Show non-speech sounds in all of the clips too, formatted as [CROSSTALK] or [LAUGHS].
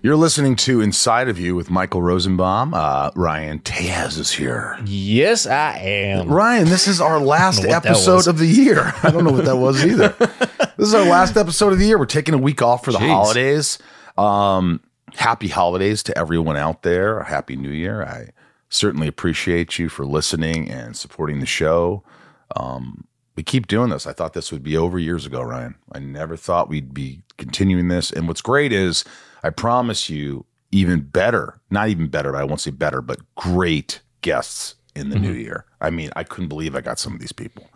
You're listening to Inside of You with Michael Rosenbaum. Uh, Ryan Tejas is here. Yes, I am. Ryan, this is our [LAUGHS] last know what that episode of the year. [LAUGHS] I don't know what that was either. [LAUGHS] this is our last episode of the year. We're taking a week off for the Jeez. holidays. Um, happy holidays to everyone out there. Happy new year. I certainly appreciate you for listening and supporting the show. Um, we keep doing this. I thought this would be over years ago, Ryan. I never thought we'd be continuing this. And what's great is I promise you even better, not even better, but I won't say better, but great guests in the new year. I mean, I couldn't believe I got some of these people.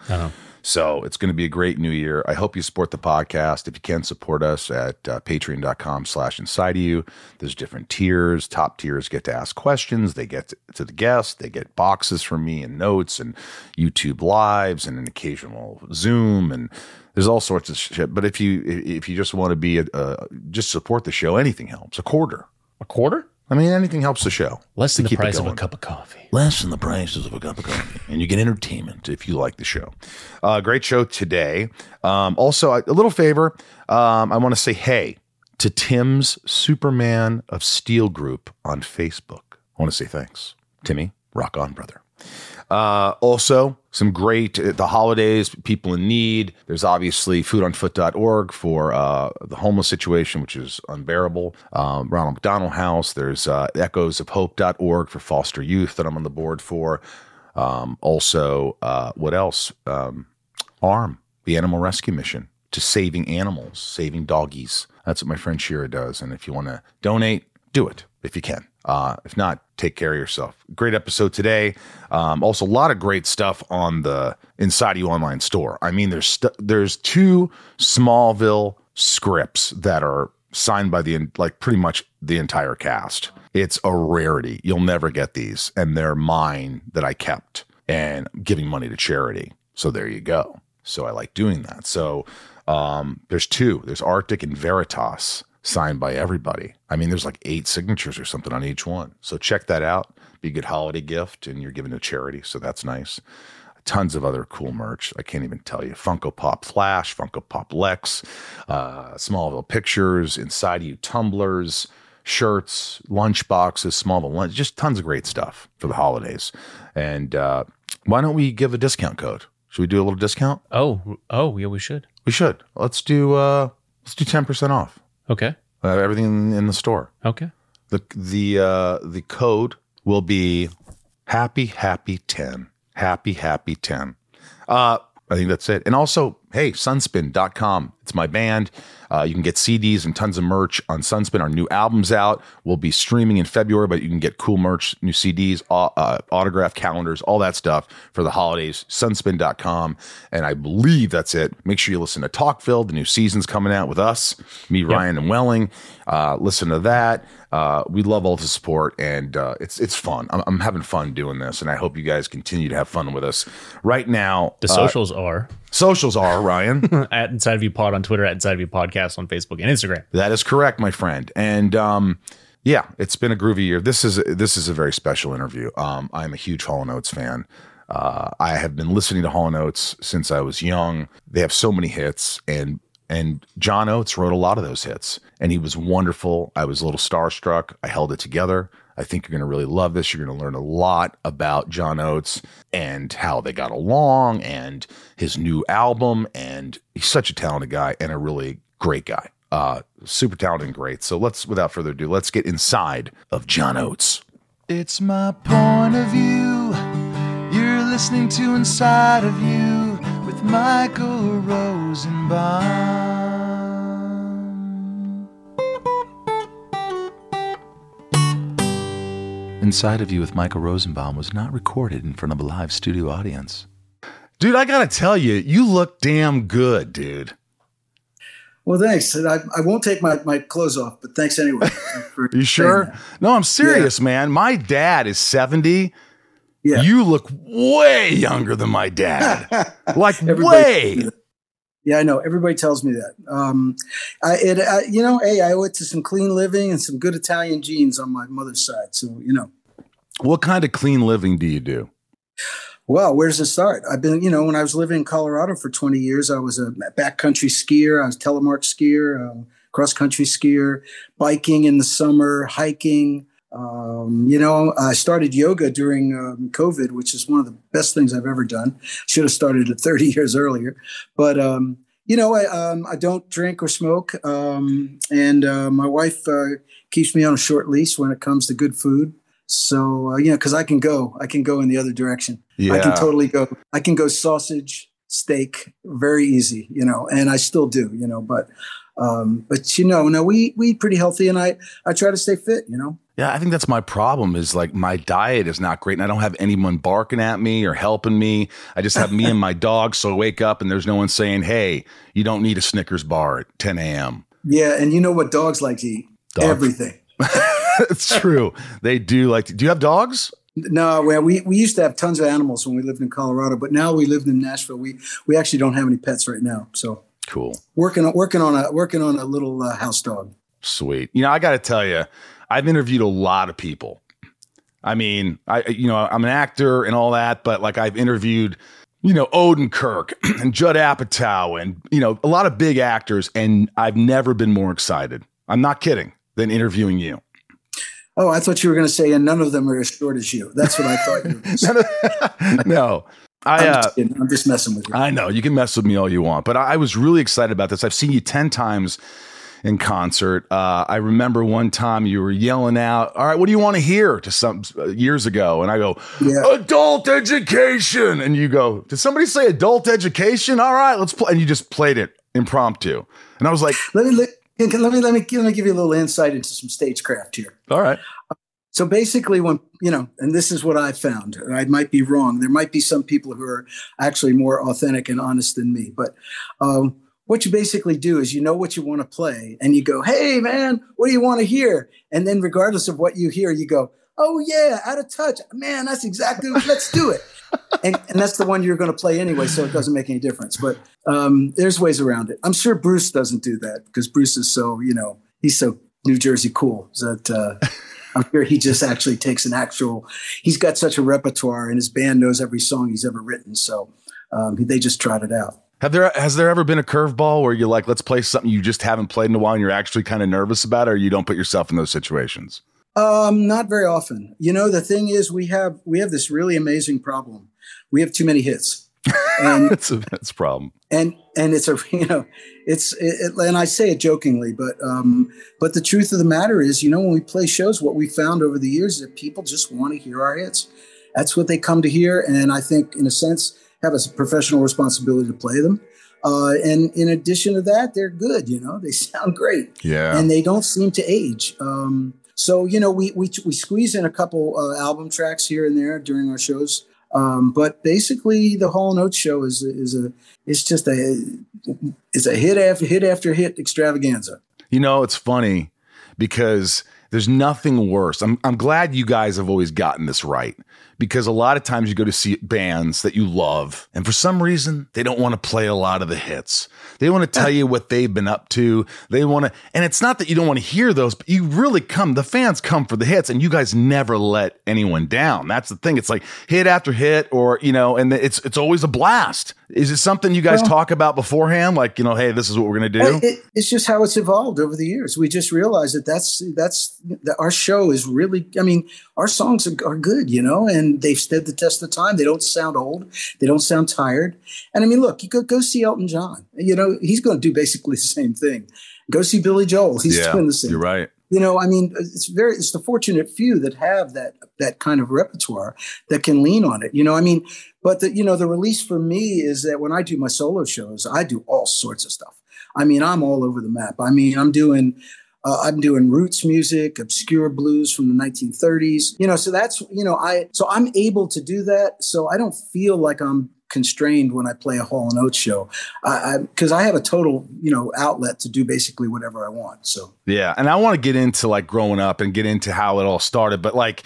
So it's going to be a great new year. I hope you support the podcast. If you can support us at uh, patreon.com slash inside of you, there's different tiers. Top tiers get to ask questions. They get to, to the guests. They get boxes from me and notes and YouTube lives and an occasional Zoom and there's all sorts of shit. But if you if you just want to be a, uh, just support the show, anything helps. A quarter. A quarter? I mean, anything helps the show. Less than the price of a cup of coffee. less than the prices of a cup of coffee, and you get entertainment if you like the show. Uh, great show today. Um, also, a, a little favor. Um, I want to say hey to Tim's Superman of Steel group on Facebook. I want to say thanks, Timmy. Rock on, brother. Uh, also, some great uh, the holidays, people in need. There's obviously foodonfoot.org for uh, the homeless situation, which is unbearable. Um, Ronald McDonald House. There's uh, echoesofhope.org for foster youth that I'm on the board for. Um, also, uh, what else? Um, ARM, the animal rescue mission to saving animals, saving doggies. That's what my friend Shira does. And if you want to donate, do it if you can. Uh, if not, take care of yourself. Great episode today. Um, also, a lot of great stuff on the Inside You online store. I mean, there's st- there's two Smallville scripts that are signed by the like pretty much the entire cast. It's a rarity. You'll never get these, and they're mine that I kept and giving money to charity. So there you go. So I like doing that. So um, there's two. There's Arctic and Veritas signed by everybody. I mean, there's like eight signatures or something on each one. So check that out. Be a good holiday gift, and you're giving to charity. So that's nice. Tons of other cool merch. I can't even tell you. Funko Pop Flash, Funko Pop Lex, uh, Smallville Pictures, Inside You tumblers, shirts, lunch boxes, Smallville lunch, just tons of great stuff for the holidays. And uh, why don't we give a discount code? Should we do a little discount? Oh, oh, yeah, we should. We should. Let's do uh let's do 10% off. Okay. Uh, everything in the store. Okay. The the uh the code will be happy happy 10. Happy happy 10. Uh I think that's it. And also, hey, sunspin.com. It's my band. Uh, you can get CDs and tons of merch on Sunspin. Our new album's out. We'll be streaming in February, but you can get cool merch, new CDs, uh, autograph calendars, all that stuff for the holidays. Sunspin.com. And I believe that's it. Make sure you listen to Talkville. The new season's coming out with us, me, Ryan, and Welling. Uh, listen to that. Uh, we love all the support, and uh, it's it's fun. I'm, I'm having fun doing this, and I hope you guys continue to have fun with us. Right now, The uh, socials are socials are Ryan. [LAUGHS] at Inside of You Pod on Twitter, at Inside of You Podcast on Facebook and Instagram. That is correct, my friend. And um, yeah, it's been a groovy year. This is this is a very special interview. Um, I'm a huge Hall & Oates fan. Uh, I have been listening to Hall & Oates since I was young. They have so many hits, and and John Oates wrote a lot of those hits, and he was wonderful. I was a little starstruck. I held it together. I think you're going to really love this. You're going to learn a lot about John Oates and how they got along and his new album. And he's such a talented guy and a really great guy. Uh, super talented and great. So let's, without further ado, let's get inside of John Oates. It's my point of view. You're listening to Inside of You with Michael Rosenbaum. Inside of You with Michael Rosenbaum was not recorded in front of a live studio audience. Dude, I got to tell you, you look damn good, dude. Well, thanks. I, I won't take my, my clothes off, but thanks anyway. [LAUGHS] You sure? No, I'm serious, yeah. man. My dad is 70. Yeah. You look way younger than my dad. [LAUGHS] like way. Yeah, I know. Everybody tells me that. Um, I, it, I, you know, hey, I owe it to some clean living and some good Italian genes on my mother's side. So, you know. What kind of clean living do you do? Well, where does it start? I've been, you know, when I was living in Colorado for 20 years, I was a backcountry skier. I was telemark skier, uh, cross country skier, biking in the summer, hiking. Um, you know, I started yoga during um, COVID, which is one of the best things I've ever done. Should have started it 30 [LAUGHS] years earlier, but um, you know, I, um, I don't drink or smoke, um, and uh, my wife uh, keeps me on a short leash when it comes to good food. So uh, you know, because I can go, I can go in the other direction. Yeah. I can totally go. I can go sausage, steak, very easy. You know, and I still do. You know, but um, but you know, no, we we eat pretty healthy, and I I try to stay fit. You know. Yeah, I think that's my problem. Is like my diet is not great, and I don't have anyone barking at me or helping me. I just have me and my [LAUGHS] dog. So I wake up and there's no one saying, "Hey, you don't need a Snickers bar at 10 a.m." Yeah, and you know what dogs like to eat? Dog. Everything. [LAUGHS] it's true. They do like. To, do you have dogs? No, well, we, we used to have tons of animals when we lived in Colorado, but now we live in Nashville. We we actually don't have any pets right now. So cool. Working on working on a working on a little uh, house dog. Sweet. You know, I got to tell you, I've interviewed a lot of people. I mean, I you know, I'm an actor and all that, but like I've interviewed you know, Odin Kirk [CLEARS THROAT] and Judd Apatow and, you know, a lot of big actors. And I've never been more excited. I'm not kidding than interviewing you. Oh, I thought you were going to say, and none of them are as short as you. That's what I thought you were [LAUGHS] No. I, am just, uh, I'm just messing with you. I know you can mess with me all you want, but I, I was really excited about this. I've seen you 10 times in concert. Uh, I remember one time you were yelling out, "All right, what do you want to hear?" to some uh, years ago, and I go, yeah. "Adult education," and you go, "Did somebody say adult education?" All right, let's play, and you just played it impromptu, and I was like, "Let me let, let me let me let me give you a little insight into some stagecraft here." All right. So basically, when you know, and this is what I found, I might be wrong. There might be some people who are actually more authentic and honest than me, but um, what you basically do is you know what you want to play and you go, hey, man, what do you want to hear? And then, regardless of what you hear, you go, oh, yeah, out of touch. Man, that's exactly, let's do it. And, and that's the one you're going to play anyway, so it doesn't make any difference. But um, there's ways around it. I'm sure Bruce doesn't do that because Bruce is so, you know, he's so New Jersey cool that uh, [LAUGHS] I'm sure he just actually takes an actual, he's got such a repertoire and his band knows every song he's ever written. So um, they just tried it out. Have there has there ever been a curveball where you're like, let's play something you just haven't played in a while and you're actually kind of nervous about it, or you don't put yourself in those situations? Um, not very often. You know, the thing is, we have we have this really amazing problem. We have too many hits. And [LAUGHS] that's a that's a problem. And and it's a [LAUGHS] you know, it's it, and I say it jokingly, but um, but the truth of the matter is, you know, when we play shows, what we found over the years is that people just want to hear our hits. That's what they come to hear, and I think, in a sense have a professional responsibility to play them. Uh, and in addition to that, they're good. You know, they [LAUGHS] sound great. Yeah, and they don't seem to age. Um, so you know, we we we squeeze in a couple uh, album tracks here and there during our shows. Um, but basically, the Hall and Oates show is is a it's just a it's a hit after hit after hit extravaganza. You know, it's funny because there's nothing worse. I'm I'm glad you guys have always gotten this right because a lot of times you go to see bands that you love, and for some reason, they don't want to play a lot of the hits. They want to tell you what they've been up to. They want to, and it's not that you don't want to hear those, but you really come, the fans come for the hits, and you guys never let anyone down. That's the thing. It's like hit after hit, or, you know, and it's, it's always a blast. Is it something you guys well, talk about beforehand? Like, you know, hey, this is what we're going to do? It, it's just how it's evolved over the years. We just realized that that's, that's, that our show is really, I mean, our songs are, are good, you know, and they've stood the test of time. They don't sound old. They don't sound tired. And I mean, look, you go, go see Elton John. You know, he's going to do basically [LAUGHS] the same thing. Go see Billy Joel. He's yeah, doing the same. You're right. You know, I mean, it's very it's the fortunate few that have that that kind of repertoire that can lean on it. You know, I mean, but the you know the release for me is that when I do my solo shows, I do all sorts of stuff. I mean, I'm all over the map. I mean, I'm doing uh, I'm doing roots music, obscure blues from the 1930s. You know, so that's you know I so I'm able to do that. So I don't feel like I'm constrained when I play a Hall and Oates show, because I, I, I have a total you know outlet to do basically whatever I want. So yeah, and I want to get into like growing up and get into how it all started, but like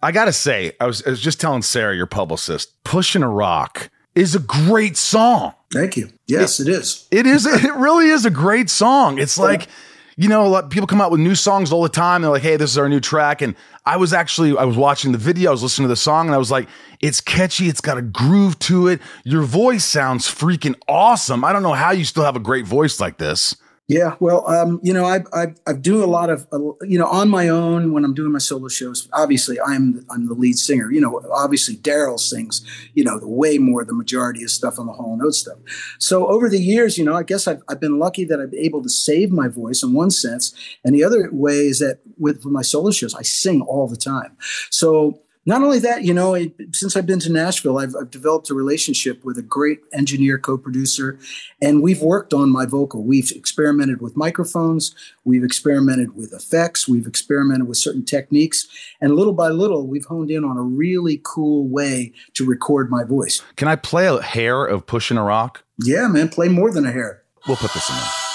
I gotta say, I was, I was just telling Sarah, your publicist, "Pushing a Rock" is a great song. Thank you. Yes, it, it is. It is. It really is a great song. It's like. Yeah you know, a lot people come out with new songs all the time. They're like, "Hey, this is our new track." And I was actually I was watching the video, I was listening to the song, and I was like, "It's catchy. It's got a groove to it. Your voice sounds freaking awesome. I don't know how you still have a great voice like this." Yeah, well, um, you know, I, I I do a lot of uh, you know on my own when I'm doing my solo shows. Obviously, I'm I'm the lead singer. You know, obviously Daryl sings you know the way more the majority of stuff on the and Oates stuff. So over the years, you know, I guess I've I've been lucky that I've been able to save my voice in one sense, and the other way is that with my solo shows, I sing all the time. So not only that, you know, since I've been to Nashville, I've, I've developed a relationship with a great engineer, co-producer, and we've worked on my vocal. We've experimented with microphones, we've experimented with effects, we've experimented with certain techniques, and little by little, we've honed in on a really cool way to record my voice. Can I play a hair of pushing a rock? Yeah, man, play more than a hair. We'll put this in there.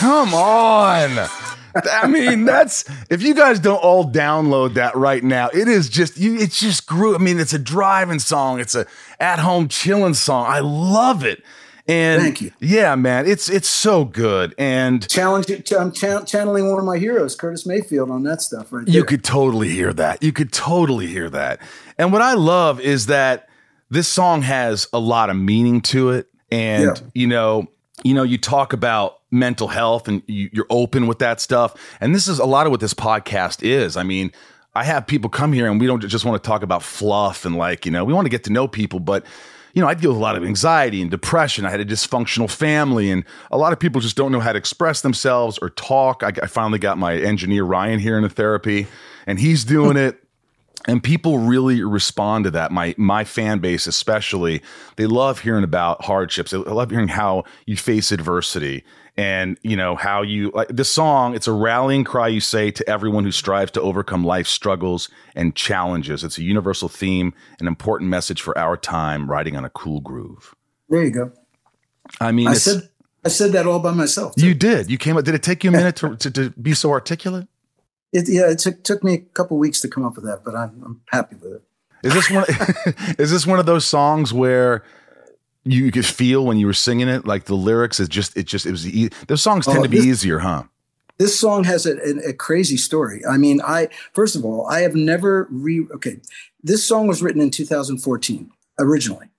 Come on. I mean, that's if you guys don't all download that right now, it is just you. It's just grew. I mean, it's a driving song. It's a at home chilling song. I love it. And thank you. Yeah, man, it's it's so good. And challenge. I'm channeling one of my heroes, Curtis Mayfield, on that stuff right there. You could totally hear that. You could totally hear that. And what I love is that this song has a lot of meaning to it. And yeah. you know, you know, you talk about mental health and you, you're open with that stuff. And this is a lot of what this podcast is. I mean, I have people come here and we don't just want to talk about fluff and like, you know, we want to get to know people, but you know, I deal with a lot of anxiety and depression. I had a dysfunctional family, and a lot of people just don't know how to express themselves or talk. I, I finally got my engineer Ryan here in the therapy, and he's doing it and people really respond to that my my fan base especially they love hearing about hardships they love hearing how you face adversity and you know how you like this song it's a rallying cry you say to everyone who strives to overcome life's struggles and challenges it's a universal theme an important message for our time riding on a cool groove there you go i mean i said i said that all by myself too. you did you came up did it take you a minute to, to, to be so articulate it, yeah, it took took me a couple weeks to come up with that, but I'm, I'm happy with it. Is this one? [LAUGHS] is this one of those songs where you could feel when you were singing it, like the lyrics? Is just it just it was. E- those songs tend oh, to be this, easier, huh? This song has a, a, a, crazy story. I mean, I first of all, I have never re. Okay, this song was written in 2014 originally.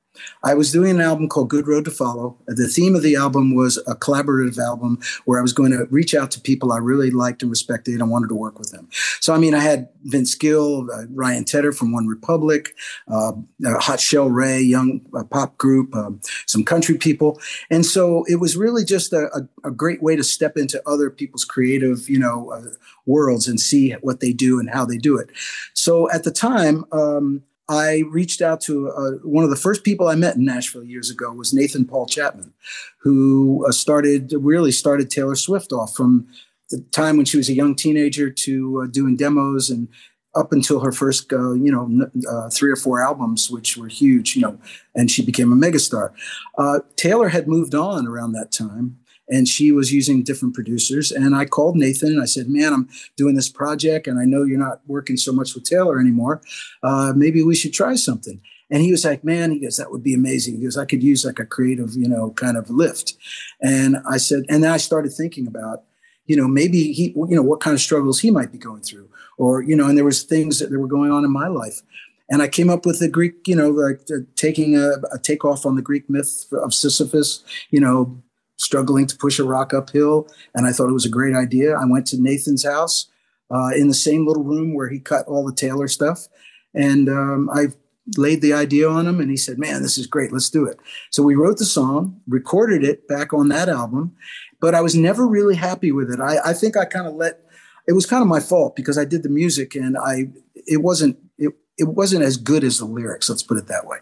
I was doing an album called Good Road to Follow. The theme of the album was a collaborative album where I was going to reach out to people I really liked and respected and wanted to work with them. So, I mean, I had Vince Gill, uh, Ryan Tedder from One Republic, uh, uh, Hot Chelle Rae, young uh, pop group, um, some country people. And so it was really just a, a, a, great way to step into other people's creative, you know, uh, worlds and see what they do and how they do it. So at the time, um, I reached out to uh, one of the first people I met in Nashville years ago was Nathan Paul Chapman, who uh, started really started Taylor Swift off from the time when she was a young teenager to uh, doing demos and up until her first, uh, you know, uh, three or four albums, which were huge, you know, and she became a megastar. Uh, Taylor had moved on around that time, and she was using different producers. And I called Nathan and I said, "Man, I'm doing this project, and I know you're not working so much with Taylor anymore. Uh, maybe we should try something." And he was like, "Man," he goes, "That would be amazing." He goes, "I could use like a creative, you know, kind of lift." And I said, and then I started thinking about, you know, maybe he, you know, what kind of struggles he might be going through, or you know, and there was things that, were going on in my life. And I came up with the Greek, you know, like uh, taking a, a takeoff on the Greek myth of Sisyphus, you know, struggling to push a rock uphill. And I thought it was a great idea. I went to Nathan's house uh, in the same little room where he cut all the Taylor stuff. And um, I laid the idea on him and he said, Man, this is great. Let's do it. So we wrote the song, recorded it back on that album, but I was never really happy with it. I, I think I kind of let it was kind of my fault because I did the music and I it wasn't it it wasn't as good as the lyrics. Let's put it that way.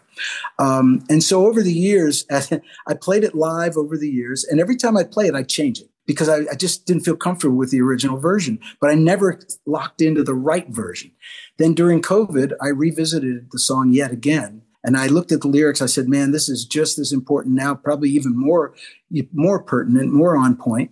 Um, and so over the years, [LAUGHS] I played it live over the years, and every time I play it, I change it because I, I, just didn't feel comfortable with the original version, but I never locked into the right version. Then during COVID, I revisited the song yet again. And I looked at the lyrics. I said, man, this is just as important now, probably even more, more pertinent, more on point.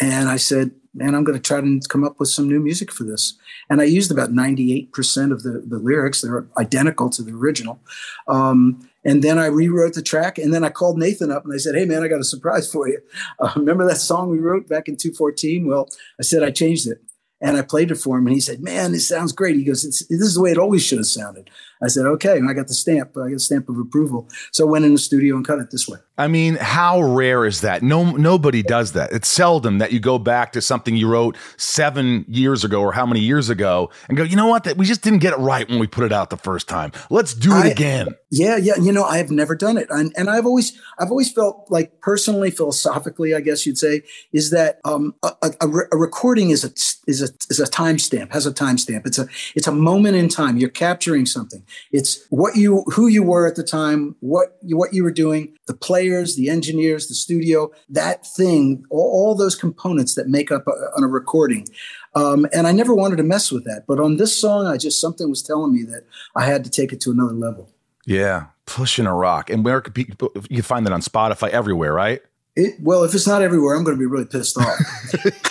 And I said, man, I'm going to try to come up with some new music for this. And I used about 98% of the, the lyrics. They're identical to the original. Um, and then I rewrote the track. And then I called Nathan up and I said, Hey, man, I got a surprise for you. Uh, remember that song we wrote back in 214? Well, I said, I changed it. And I played it for him, and he said, "Man, this sounds great." He goes, "This is the way it always should have sounded." I said, "Okay." And I got the stamp. I got a stamp of approval. So I went in the studio and cut it this way. I mean, how rare is that? No, nobody does that. It's seldom that you go back to something you wrote seven years ago or how many years ago and go, you know what? That we just didn't get it right when we put it out the first time. Let's do it I, again. Yeah, yeah. You know, I have never done it, and, and I've always, I've always felt like personally, philosophically, I guess you'd say, is that um, a, a, a recording is a is a is a timestamp, has a timestamp. It's a it's a moment in time. You're capturing something. It's what you who you were at the time, what you, what you were doing, the players, the engineers, the studio, that thing, all, all those components that make up a, on a recording. Um, and I never wanted to mess with that. But on this song, I just something was telling me that I had to take it to another level. Yeah, pushing a rock. And where could people, you can find that on Spotify everywhere, right? It, well, if it's not everywhere, I'm going to be really pissed off.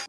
[LAUGHS]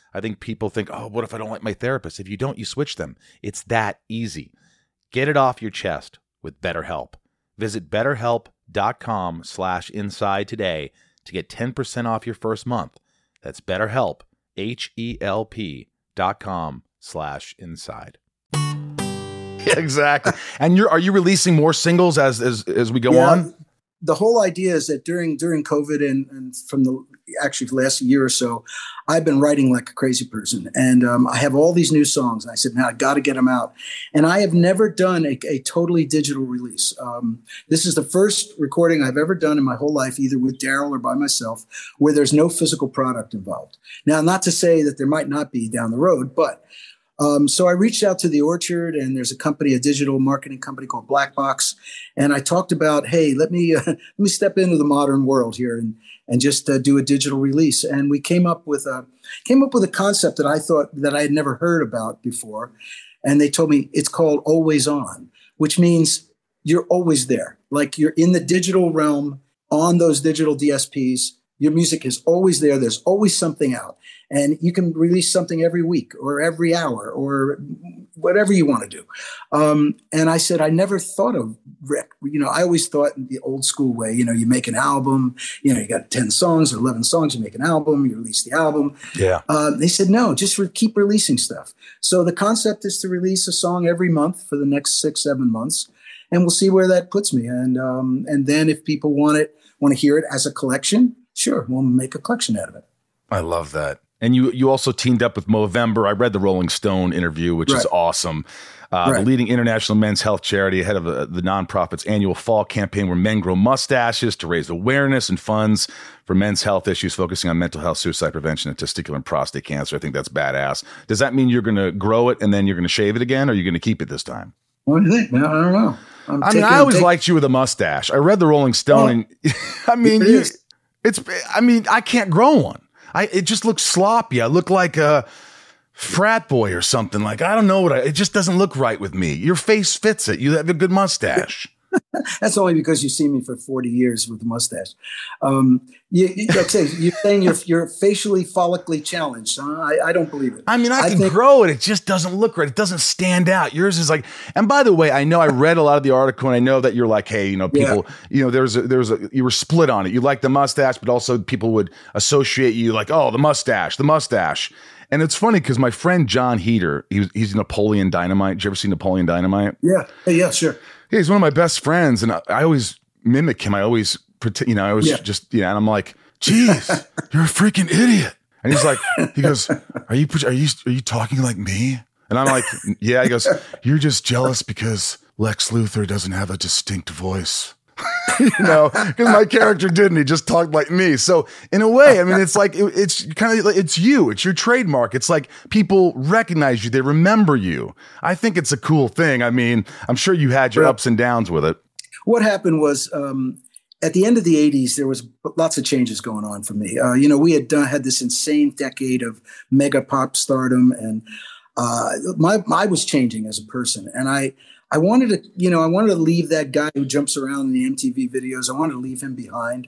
I think people think, oh, what if I don't like my therapist? If you don't, you switch them. It's that easy. Get it off your chest with BetterHelp. Visit betterhelp.com slash inside today to get 10% off your first month. That's betterhelp, H-E-L-P dot com slash inside. Yeah, [LAUGHS] exactly. and you're are you releasing more singles as as, as we go Yeah, on? The whole idea is that during during COVID and, and from the actually the last year or so, I've been writing like a crazy person, and um, I have all these new songs. And I said, now I got to get them out, and I have never done a, a totally digital release. Um, this is the first recording I've ever done in my whole life, either with Daryl or by myself, where there's no physical product involved. Now, not to say that there might not be down the road, but um, so I reached out to the Orchard, and there's a company, a digital marketing company called Black Box, and I talked about, hey, let me uh, [LAUGHS] let me step into the modern world here and and just uh, do a digital release. And we came up with a came up with a concept that I thought that I had never heard about before, and they told me it's called Always On, which means you're always there, like you're in the digital realm on those digital DSPs. Your music is always there. There's always something out and you can release something every week or every hour or whatever you want to do. Um, and I said, I never thought of Rick. You know, I always thought in the old school way. You know, you make an album. You know, you got ten songs or eleven songs. You make an album. You release the album. Yeah. Uh, they said no, just re- keep releasing stuff. So the concept is to release a song every month for the next six, seven months, and we'll see where that puts me. And um, and then if people want it, want to hear it as a collection, sure, we'll make a collection out of it. I love that. And you you also teamed up with Movember. I read the Rolling Stone interview, which is awesome. Uh, The leading international men's health charity ahead of uh, the nonprofit's annual fall campaign where men grow mustaches to raise awareness and funds for men's health issues, focusing on mental health, suicide prevention, and testicular and prostate cancer. I think that's badass. Does that mean you're going to grow it and then you're going to shave it again, or are you going to keep it this time? What do you think? man? I don't know. I'm I mean, I always take- liked you with a mustache. I read the Rolling Stone, and [LAUGHS] I mean, It you, it's. I mean, I can't grow one. I it just looks sloppy. I look like a frat boy or something. Like I don't know what. I, it just doesn't look right with me. Your face fits it. You have a good mustache. [LAUGHS] [LAUGHS] That's only because you've seen me for 40 years with a mustache. Um, you, you, like I say, you're saying you're, you're facially follically challenged. Huh? I, I don't believe it. I mean, I, can think- grow it. It just doesn't look right. It doesn't stand out. Yours is like. And by the way, I know I read a lot of the article, and I know that you're like, hey, you know, people, you know, there's a, there's a you were split on it. You like the mustache, but also people would associate you like, oh, the mustache, the mustache. And it's funny because my friend Jon Heder, he was, he's Napoleon Dynamite. Did you ever see Napoleon Dynamite? Yeah. Hey, yeah, sure. Yeah, he's one of my best friends, and I, I always mimic him. I always pretend, you know, I always Yeah. just, yeah, and I'm like, "Geez, [LAUGHS] you're a freaking idiot." And he's like, he goes, "Are you are you are you talking like me?" And I'm like, "Yeah." He goes, "You're just jealous because Lex Luthor doesn't have a distinct voice." [LAUGHS] you know, because my character didn't. He just talked like me. So in a way, I mean, it's like it- it's kind of it's you. It's your trademark. It's like people recognize you. They remember you. I think it's a cool thing. I mean, I'm sure you had your ups and downs with it. what happened was um, at the end of the 80s there was lots of changes going on for me uh, you know we had done had this insane decade of mega pop stardom and uh, my I was changing as a person and i i wanted to you know i wanted to leave that guy who jumps around in the mtv videos i wanted to leave him behind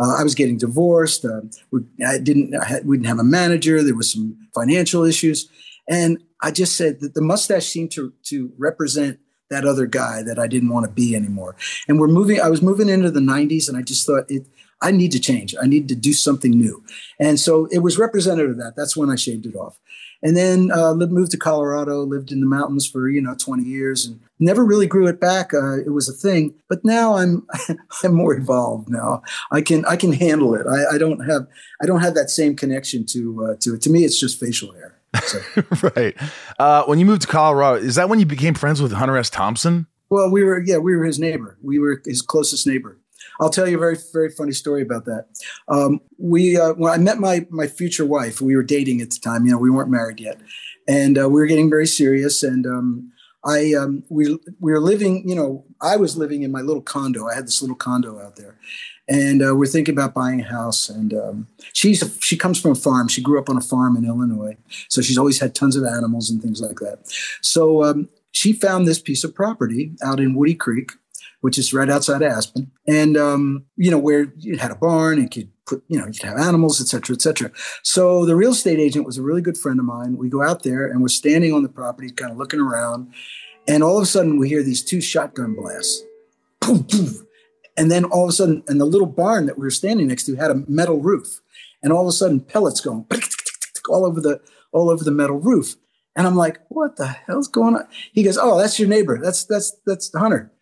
uh, I was getting divorced. Uh, we, I didn't. I had, we didn't have a manager. There was some financial issues, and I just said that the mustache seemed to to represent that other guy that I didn't want to be anymore. And we're moving. I was moving into the '90s, and I just thought it. I need to change. I need to do something new. And so it was representative of that. That's when I shaved it off. And then uh, lived, moved to Colorado, lived in the mountains for you know 20 years, and never really grew it back. Uh, it was a thing, but now I'm [LAUGHS] I'm more evolved now. I can I can handle it. I, I don't have I don't have that same connection to uh, to it. To me, it's just facial hair. So, [LAUGHS] right. Uh, when you moved to Colorado, is that when you became friends with Hunter S. Thompson? well, we were yeah we were his neighbor. We were his closest neighbor. I'll tell you a very very funny story about that. Um, we uh, when I met my my future wife, we were dating at the time. You know, we weren't married yet, and uh, we were getting very serious. And um, I um, we we were living. You know, I was living in my little condo. I had this little condo out there, and uh, we're thinking about buying a house. And um, she's she comes from a farm. She grew up on a farm in Illinois, so she's always had tons of animals and things like that. So um, she found this piece of property out in Woody Creek, which is right outside of Aspen, and um, you know where it had a barn, and could put, you know, you could have animals, et cetera, et cetera. So the real estate agent was a really good friend of mine. We go out there and we're standing on the property, kind of looking around. And all of a sudden we hear these two shotgun blasts. Boom, boom. And then all of a sudden, and the little barn that we were standing next to had a metal roof. And all of a sudden pellets going all over the all over the metal roof. And I'm like, what the hell's going on? He goes, Oh, that's your neighbor. That's that's that's the Hunter.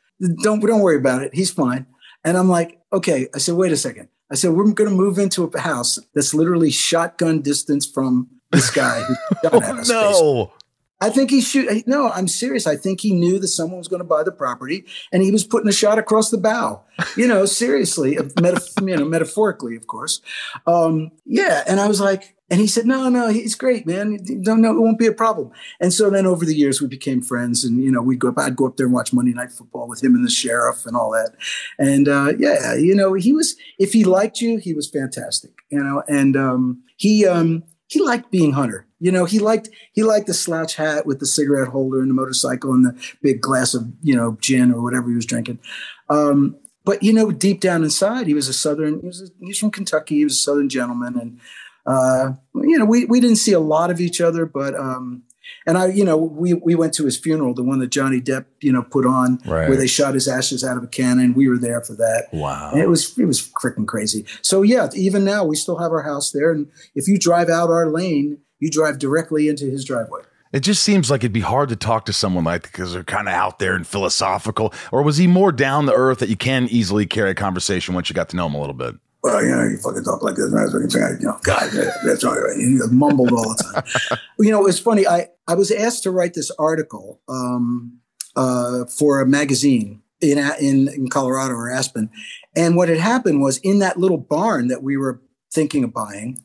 Don't don't worry about it. He's fine. And I'm like, okay. I said, wait a second. I said, we're going to move into a house that's literally shotgun distance from this guy who shot [LAUGHS] oh, at us. no. I think he shoot. No, I'm serious. I think he knew that someone was going to buy the property, and he was putting a shot across the bow. You know, [LAUGHS] seriously, metaf- you know, metaphorically, of course. Um, yeah, and I was like, and he said, "No, no, he's great, man. Don't know, it won't be a problem." And so then over the years, we became friends, and you know, we'd go up. I'd go up there and watch Monday Night Football with him and the sheriff and all that. And uh, yeah, you know, he was. If he liked you, he was fantastic. You know, and um, he um, he liked being Hunter. You know, he liked he liked the slouch hat with the cigarette holder and the motorcycle and the big glass of you know gin or whatever he was drinking. Um, but you know, deep down inside, he was a southern. He was a, he was from Kentucky. He was a southern gentleman, and uh, you know, we we didn't see a lot of each other, but um, and I, you know, we we went to his funeral, the one that Johnny Depp, you know, put on, Right. where they shot his ashes out of a cannon. We were there for that. Wow. And it was it was freaking crazy. So yeah, even now we still have our house there, and if you drive out our lane, you drive directly into his driveway. It just seems like it'd be hard to talk to someone like because they're kind of out there and philosophical. Or was he more down the earth that you can easily carry a conversation once you got to know him a little bit? Well, you know, you fucking talk like this, man. Fucking thing, you know, God, that's all right. He mumbled all the time. [LAUGHS] you know, it's funny. I I was asked to write this article um, uh, for a magazine in, in in Colorado or Aspen, and what had happened was in that little barn that we were thinking of buying,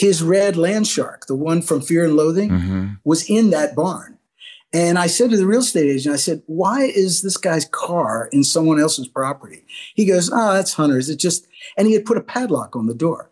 his red land shark, the one from Fear and Loathing, Mm-hmm. was in that barn. And I said to the real estate agent, I said, why is this guy's car in someone else's property? He goes, oh, that's Hunter's. It just, and he had put a padlock on the door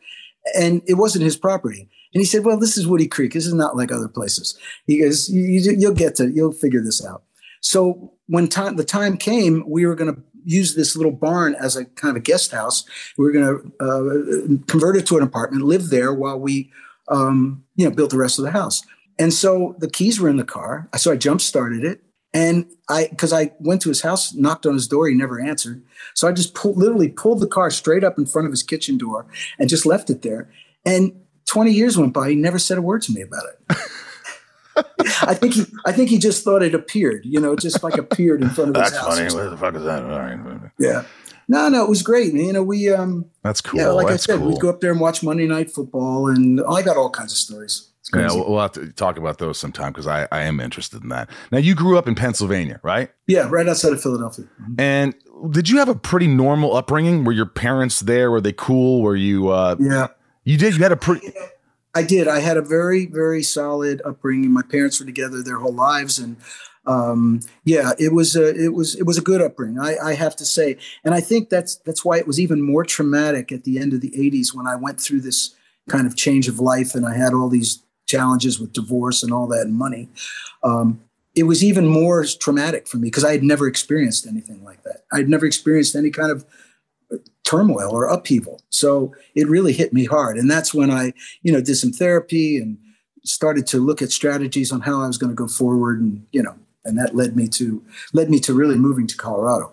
and it wasn't his property. And he said, well, this is Woody Creek. This is not like other places. He goes, you, you, you'll get to, you'll figure this out. So when time, the time came, we were going to use this little barn as a kind of a guest house. We were going to uh, convert it to an apartment, live there while we, um, you know, built the rest of the house. And so the keys were in the car. So I jump started it. And I, because I went to his house, knocked on his door, he never answered. So I just pulled, literally pulled the car straight up in front of his kitchen door and just left it there. And 20 years went by, he never said a word to me about it. [LAUGHS] I think he, I think he just thought it appeared, you know, just like appeared in front of his house. That's funny. Where the fuck is that? All right. Yeah. No, no, it was great. You know, we, um, That's cool. yeah, like That's I said, cool. we'd go up there and watch Monday Night Football, and I got all kinds of stories. Yeah, we'll, we'll have to talk about those sometime because I, I am interested in that. Now, you grew up in Pennsylvania, right? yeah, right outside of Philadelphia. And did you have a pretty normal upbringing? Were your parents there? Were they cool? Were you, uh, Yeah. you did, you had a pretty, I did. I had a very, very solid upbringing. My parents were together their whole lives, and um, yeah, it was a, it was, it was a good upbringing. I, I have to say, and I think that's that's why it was even more traumatic at the end of the '80s when I went through this kind of change of life, and I had all these challenges with divorce and all that, and money. Um, it was even more traumatic for me because I had never experienced anything like that. I'd never experienced any kind of turmoil or upheaval. So it really hit me hard. And that's when I, you know, did some therapy and started to look at strategies on how I was going to go forward and, you know, and that led me to led me to really moving to Colorado.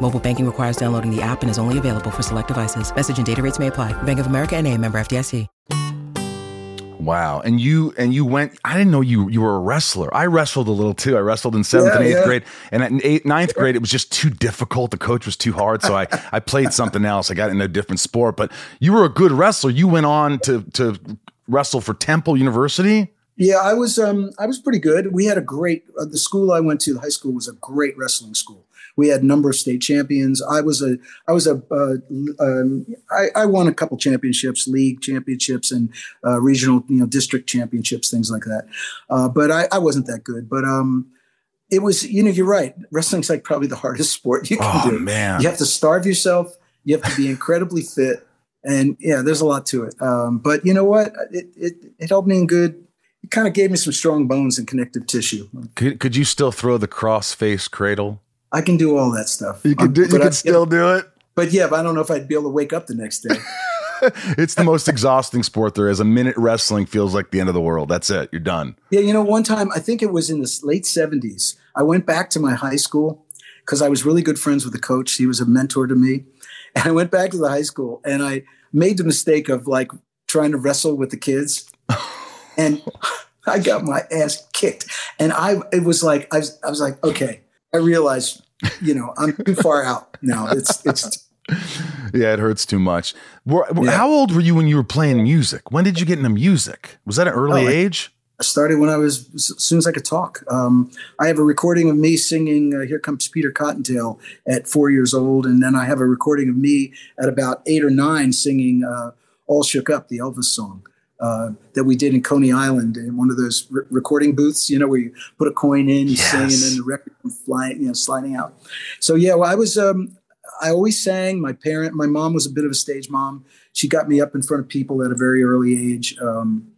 Mobile banking requires downloading the app and is only available for select devices. Message and data rates may apply. Bank of America and a member FDIC. Wow. And you and you went I didn't know you you were a wrestler. I wrestled a little too. I wrestled in seventh Yeah, and eighth yeah. grade. And at eighth, ninth grade, it was just too difficult. The coach was too hard. So I, I played something else. I got in a different sport. But you were a good wrestler. You went on to to wrestle for Temple University. Yeah, I was um I was pretty good. We had a great uh, the school I went to, the high school was a great wrestling school. We had a number of state champions. I was a I was a uh, um, I, I won a couple championships, league championships, and uh, regional you know district championships, things like that. Uh, but I, I wasn't that good. But um, it was you know you're right. Wrestling's like probably the hardest sport you can Oh, do. man. you have to starve yourself. You have to be incredibly fit, and yeah, there's a lot to it. Um, but you know what? It it it helped me in good. It kind of gave me some strong bones and connective tissue. Could, could you still throw the cross face cradle? I can do all that stuff. You could Um, you but I- still do it. But yeah, but I don't know if I'd be able to wake up the next day. [LAUGHS] It's the most exhausting sport there is. A minute wrestling feels like the end of the world. That's it. You're done. Yeah, you know, one time I think it was in the late seventies. I went back to my high school because I was really good friends with the coach. He was a mentor to me, [LAUGHS] and I went back to the high school and I made the mistake of like trying to wrestle with the kids, [LAUGHS] and I got my ass kicked. And I, it was like I was, I was like, okay, I realized, you know, I'm too far out now. It's it's [LAUGHS] Yeah, it hurts too much. Were- Yeah. How old were you when you were playing music? When did you get into music? Was that an early Oh, age? I started when I was as soon as I could talk. Um, I have a recording of me singing uh, "Here Comes Peter Cottontail" at four years old, and then I have a recording of me at about eight or nine singing uh, "All Shook Up," the Elvis song uh, that we did in Coney Island in one of those re- recording booths. You know, where you put a coin in, you sing, and then the record flying, you know, sliding out. So yeah, well, I was. Um, I always sang. My parent, my mom was a bit of a stage mom. She got me up in front of people at a very early age. Um,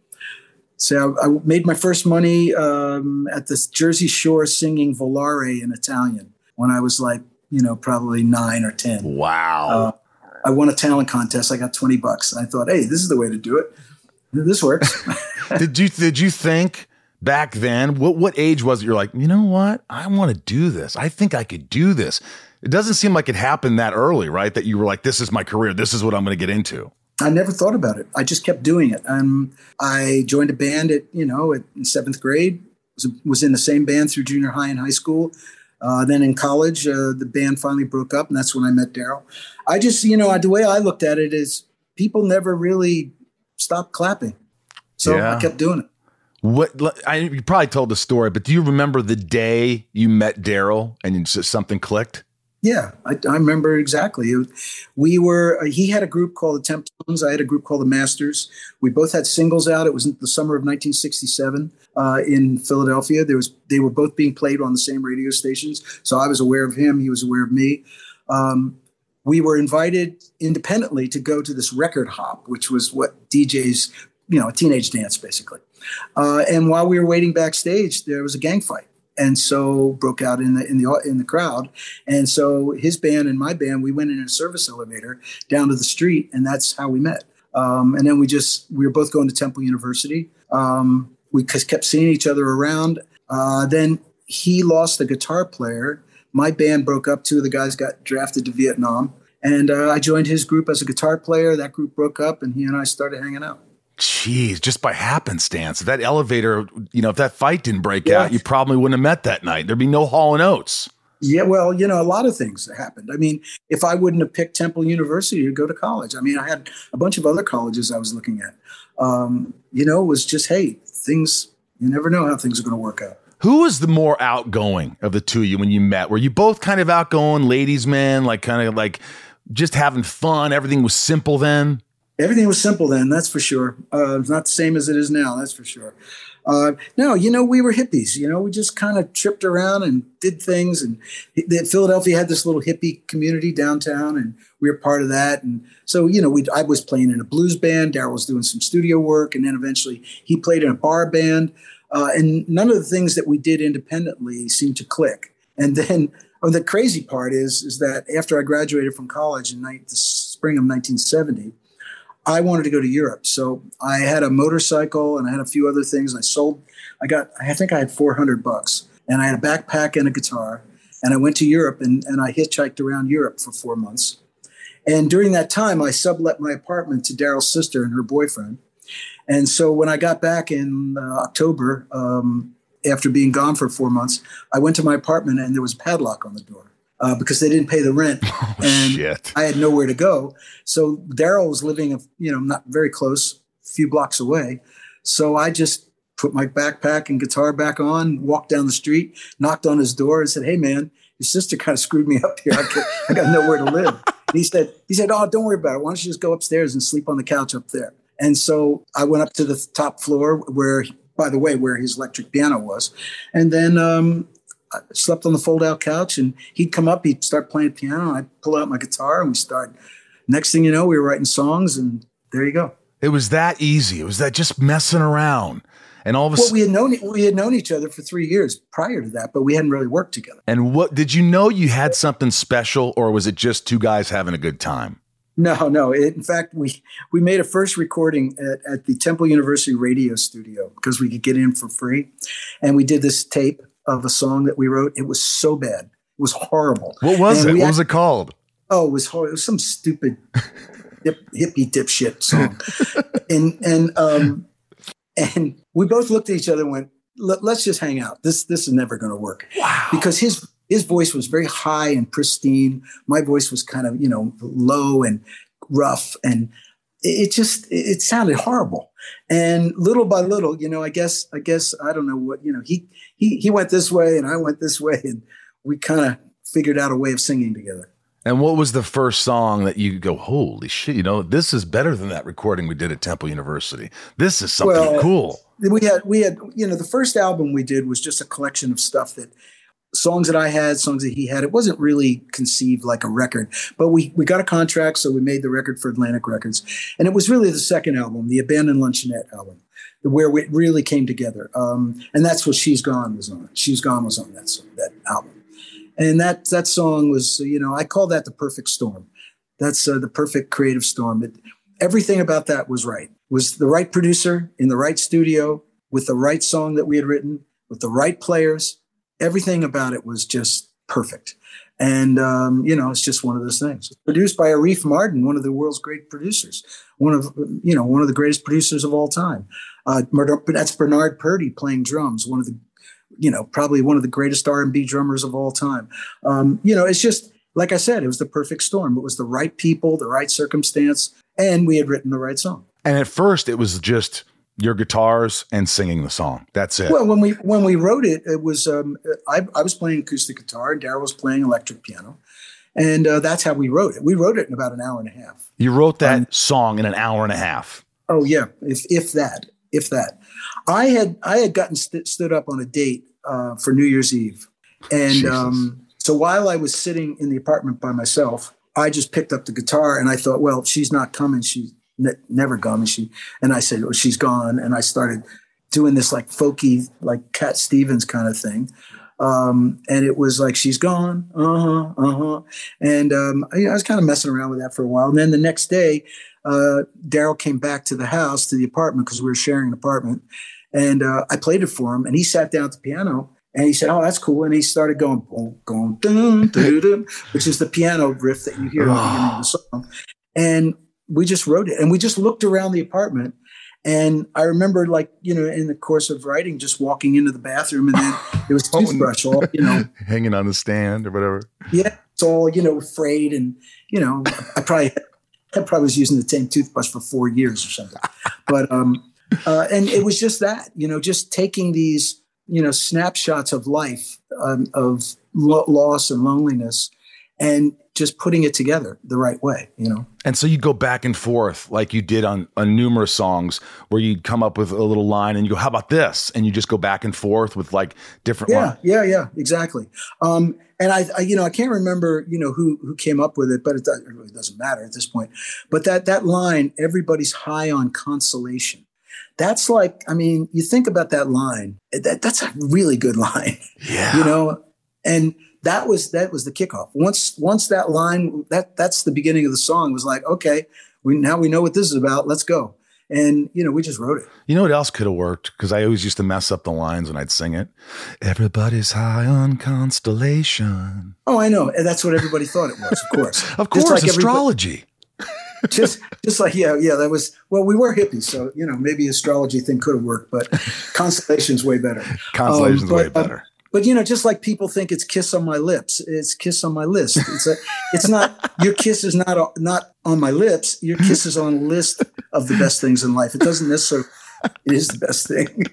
so I, I made my first money um, at the Jersey Shore singing Volare in Italian when I was like, you know, probably nine or ten. Wow. Uh, I won a talent contest. I got twenty bucks, and I thought, hey, this is the way to do it. This works. [LAUGHS] [LAUGHS] did you did you think back then? What what age was it? You're like, you know what? I want to do this. I think I could do this. It doesn't seem like it happened that early, right? That you were like, this is my career. This is what I'm going to get into. I never thought about it. I just kept doing it. Um, I joined a band at you know at, in seventh grade. Was was in the same band through junior high and high school. Uh, then in college, uh, the band finally broke up, and that's when I met Daryl. I just you know the way I looked at it is people never really stopped clapping, so Yeah. I kept doing it. What I you probably told the story, but do you remember the day you met Daryl and just, something clicked? Yeah, I, I remember exactly. We were, uh, he had a group called the Temptones. I had a group called the Masters. We both had singles out. It was in the summer of 1967 uh, in Philadelphia. There was, they were both being played on the same radio stations. So I was aware of him. He was aware of me. Um, we were invited independently to go to this record hop, which was what DJs, you know, a teenage dance basically. Uh, and while we were waiting backstage, there was a gang fight. And so broke out in the in the in the crowd, and so his band and my band, we went in a service elevator down to the street, and that's how we met. Um, and then we just we were both going to Temple University. Um, we kept seeing each other around. Uh, then he lost a guitar player. My band broke up. Two of the guys got drafted to Vietnam, and uh, I joined his group as a guitar player. That group broke up, and he and I started hanging out. Jeez, just by happenstance. If that elevator, you know, if that fight didn't break Yeah. out, you probably wouldn't have met that night. There'd be no Hall and Oates. Yeah, well, you know, a lot of things happened. I mean, if I wouldn't have picked Temple University to go to college, I mean, I had a bunch of other colleges I was looking at. Um, you know, it was just, hey, things, you never know how things are going to work out. Who was the more outgoing of the two of you when you met? Were you both kind of outgoing, ladies' man, like kind of like just having fun? Everything was simple then? Everything was simple then, that's for sure. Uh, not the same as it is now, that's for sure. Uh, no, you know, we were hippies. You know, we just kind of tripped around and did things. And Philadelphia had this little hippie community downtown, and we were part of that. And so, you know, we I was playing in a blues band. Daryl was doing some studio work, and then eventually he played in a bar band. Uh, and none of the things that we did independently seemed to click. And then oh, the crazy part is is that after I graduated from college in the spring of 1970 I wanted to go to Europe. So I had a motorcycle and I had a few other things. I sold, I got, I think I had 400 bucks and I had a backpack and a guitar. And I went to Europe and, and I hitchhiked around Europe for four months. And during that time, I sublet my apartment to Daryl's sister and her boyfriend. And so when I got back in uh, October, um, after being gone for four months, I went to my apartment and there was a padlock on the door uh, because they didn't pay the rent, [LAUGHS] Oh, and shit. I had nowhere to go. So Daryl was living, a, you know, not very close, a few blocks away. So I just put my backpack and guitar back on, walked down the street, knocked on his door, and said, "Hey, man, your sister kind of screwed me up here. I, got- I got nowhere to live." And [LAUGHS] he said, "He said, oh, don't worry about it. Why don't you just go upstairs and sleep on the couch up there?" And so I went up to the top floor where, by the way, where his electric piano was, and then um, I slept on the fold-out couch. And he'd come up, he'd start playing piano, I'd pull out my guitar, and we start. Next thing you know, we were writing songs, and there you go. It was that easy. It was that just messing around. And all of a Well, sudden, we had known we had known each other for three years prior to that, but we hadn't really worked together. and what did you know you had something special, or was it just two guys having a good time? No, no. In fact, we we made a first recording at, at the Temple University radio studio because we could get in for free, and we did this tape of a song that we wrote. It was so bad, it was horrible. What was And it? What was it called? Oh, it was horrible. It was some stupid hip, hippie dipshit song, [LAUGHS] and and um and we both looked at each other and went, Let, "Let's just hang out. This this is never going to work." Wow. because his his voice was very high and pristine. My voice was kind of you know low and rough, and it just it sounded horrible. And little by little, you know, I guess I guess I don't know what you know. He he he went this way and I went this way, and we kind of figured out a way of singing together. And what was the first song that you go, holy shit, you know, this is better than that recording we did at Temple University. This is something Well, cool. we had we had you know the first album we did was just a collection of stuff that songs that I had, songs that he had. It wasn't really conceived like a record, but we we got a contract, so we made the record for Atlantic Records, and it was really the second album, the Abandoned Luncheonette album, where it really came together. Um, and that's what She's Gone was on. She's Gone was on that song, that album, and that that song was you know I call that the perfect storm. That's uh, the perfect creative storm. It, everything about that was right. Was the right producer in the right studio with the right song that we had written with the right players. Everything about it was just perfect. And um, you know, it's just one of those things. Produced by Arif Mardin, one of the world's great producers, one of you know one of the greatest producers of all time. Uh, that's Bernard Purdie playing drums, one of the you know probably one of the greatest R&B drummers of all time. Um, you know, it's just like I said, it was the perfect storm. It was the right people, the right circumstance, and we had written the right song. And at first, it was just your guitars and singing the song. That's it. Well, when we when we wrote it, it was um, I, I was playing acoustic guitar and Daryl was playing electric piano, and uh, that's how we wrote it. We wrote it in about an hour and a half. you wrote that um, song in an hour and a half. Oh yeah, if if that, if that. I had I had gotten st- stood up on a date uh, for New Year's Eve, and um, so while I was sitting in the apartment by myself, I just picked up the guitar and I thought, well, she's not coming. She's ne- never coming. She and I said, oh, she's gone, and I started doing this like folky, like Cat Stevens kind of thing. Um, and it was like she's gone, uh huh, uh huh. And um, I, I was kind of messing around with that for a while. And then the next day, uh, Daryl came back to the house to the apartment because we were sharing an apartment, and uh, I played it for him. And he sat down at the piano and he said, "Oh, that's cool." And he started going, boom, dun, dun, dun, which is the piano riff that you hear at the beginning of the song. And we just wrote it, and we just looked around the apartment. And I remember, like you know, in the course of writing, just walking into the bathroom, and then it was [LAUGHS] toothbrush, all you know, [LAUGHS] Hanging on the stand or whatever. yeah, it's all you know, frayed, and you know, I probably I probably was using the same toothbrush for four years or something. But um, uh, and it was just that, you know, just taking these, you know, snapshots of life, um, of lo- loss and loneliness, and just putting it together the right way, you know. And so you go back and forth like you did on, on numerous songs where you'd come up with a little line and you go, how about this? And you just go back and forth with like different lines. Yeah, lines. yeah, yeah, exactly. Um, and I, I, you know, I can't remember, you know, who who came up with it, but it, does, it really doesn't matter at this point. But that that line, everybody's high on consolation. That's like, I mean, you think about that line. That that's a really good line, Yeah. you know. And that was that was the kickoff. Once once that line, that that's the beginning of the song. Was like, okay, we now we know what this is about. Let's go. And you know, we just wrote it. You know what else could have worked? Because I always used to mess up the lines when I'd sing it. Everybody's high on constellation. Oh, I know. And that's what everybody thought it was. Of course, [LAUGHS] Of course, like astrology. [LAUGHS] just just like yeah yeah that was well we were hippies so you know maybe astrology thing could have worked but [LAUGHS] constellation's way better Constellation's Um, but, way uh, better. But you know just like people think it's kiss on my lips it's kiss on my list it's a it's not [LAUGHS] your kiss is not a, not on my lips your kiss is on a list of the best things in life it doesn't necessarily it is the best thing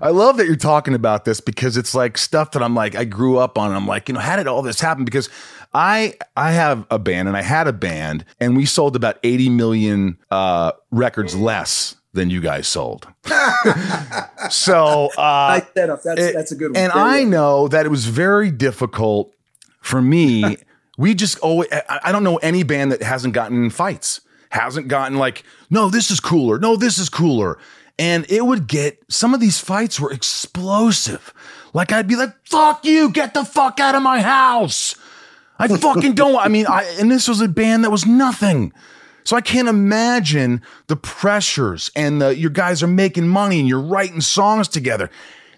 I love that you're talking about this because it's like stuff that I'm like I grew up on. I'm like, you know, how did all this happen? Because I I have a band and I had a band and we sold about 80 million uh, records less than you guys sold. [LAUGHS] so uh, i set up that's it- that's a good one And There I go. know that it was very difficult for me. [LAUGHS] we just always, I don't know any band that hasn't gotten in fights, hasn't gotten like, no, this is cooler. No, this is cooler. And it would get, some of these fights were explosive. Like I'd be like, fuck you, get the fuck out of my house. I fucking don't. I mean, I, and this was a band that was nothing. So I can't imagine the pressures and the your guys are making money and you're writing songs together.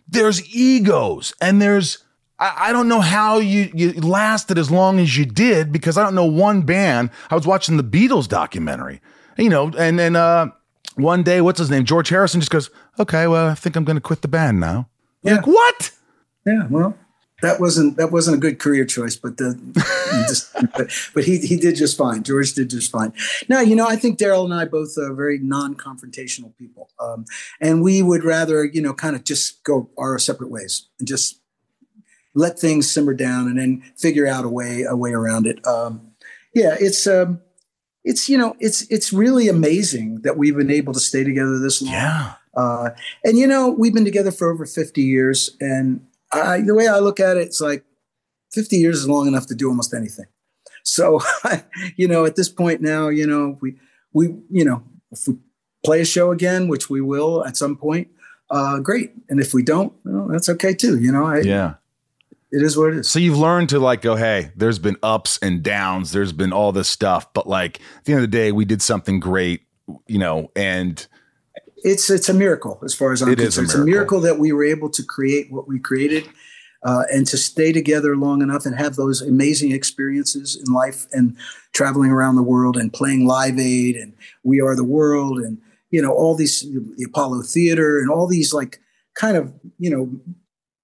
There's egos and there's I, I don't know how you you lasted as long as you did because I don't know one band. I was watching the Beatles documentary, you know, and then uh, one day, what's his name? George Harrison just goes, "Okay, well, I think I'm going to quit the band now." Yeah. Like what? Yeah, well, that wasn't that wasn't a good career choice, but the he just, [LAUGHS] but, but he he did just fine. George did just fine. Now, you know, I think Daryl and I both are very non-confrontational people, um, and we would rather, you know, kind of just go our separate ways and just let things simmer down and then figure out a way a way around it. Um, yeah, it's um, it's you know, it's it's really amazing that we've been able to stay together this long. Yeah. Uh, and you know, we've been together for over 50 years. And I, the way I look at it, it's like 50 years is long enough to do almost anything. So, [LAUGHS] you know, at this point now, you know, we, we, you know, if we play a show again, which we will at some point, uh, great. And if we don't, well, that's okay too. You know, I, Yeah. it is what it is. So you've learned to like go, hey, there's been ups and downs, there's been all this stuff, but like at the end of the day, we did something great, you know, and it's it's a miracle as far as I'm It is a concerned. It's a miracle. miracle that we were able to create what we created, uh, and to stay together long enough and have those amazing experiences in life and traveling around the world and playing Live Aid and We Are the World and you know all these the Apollo Theater and all these like kind of you know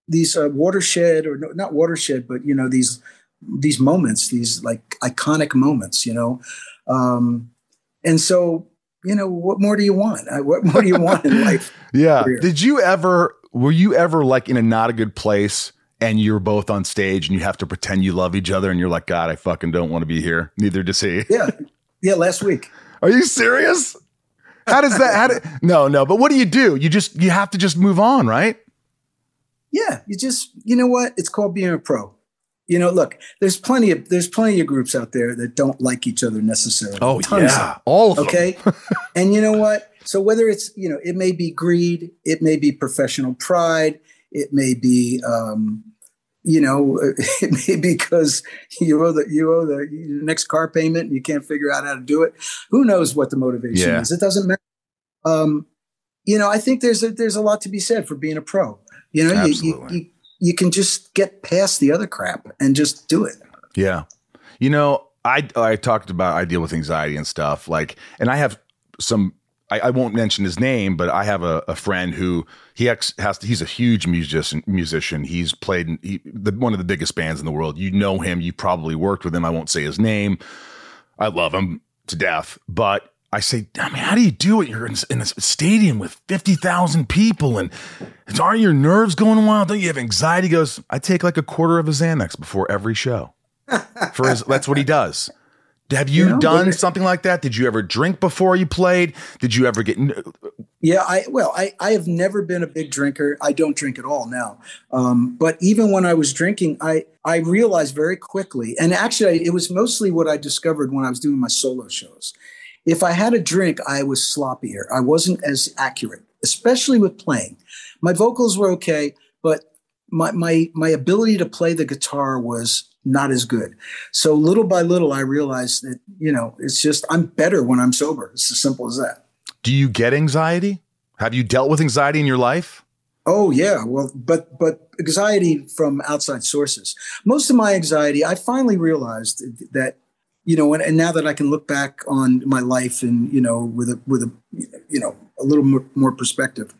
these uh, watershed or no, not watershed but you know these these moments these like iconic moments you know um, and so you know what more do you want Uh, what more do you want in life [LAUGHS] yeah. career. Did you ever, were you ever like in a not a good place and you're both on stage and you have to pretend you love each other and you're like, God, I fucking don't want to be here. Neither does he. yeah yeah last week Are you serious? How does that, how do, no, no, but what do you do? You just, you have to just move on, right? yeah you just you know what it's called being a pro you know look there's plenty of there's plenty of groups out there that don't like each other necessarily. Oh, Tons of yeah. All of them. okay [LAUGHS] and you know what? So whether it's you know it may be greed it may be professional pride it may be um you know [LAUGHS] it may be because you owe the you owe the next car payment and you can't figure out how to do it. Who knows what the motivation Yeah. is? It doesn't matter. Um you know i think there's a there's a lot to be said for being a pro. You know you, you, you you can just get past the other crap and just do it Yeah. You know, I I talked about I deal with anxiety and stuff like, and I have some. I, I won't mention his name, but I have a, a friend who he ex, has. He's a huge musician. Musician. He's played he, the, one of the biggest bands in the world. You know him. You probably worked with him. I won't say his name. I love him to death, but. I say, I mean, how do you do it? You're in, in a stadium with 50,000 people and aren't your nerves going wild? Don't you have anxiety? He goes, I take like a quarter of a Xanax before every show. [LAUGHS] For his, that's what he does. Have you, You know, done something like that? Did you ever drink before you played? Did you ever get? Yeah, I well, I, I have never been a big drinker. I don't drink at all now. Um, but even when I was drinking, I I realized very quickly, and actually, it was mostly what I discovered when I was doing my solo shows. If I had a drink, I was sloppier. I wasn't as accurate, especially with playing. My vocals were okay, but my my my ability to play the guitar was not as good. So little by little, I realized that you know it's just I'm better when I'm sober. It's as simple as that. Do you get anxiety? Have you dealt with anxiety in your life? Oh yeah, well, but but anxiety from outside sources. Most of my anxiety, I finally realized that you know, and, and now that I can look back on my life and you know, with a with a you know a little more, more perspective,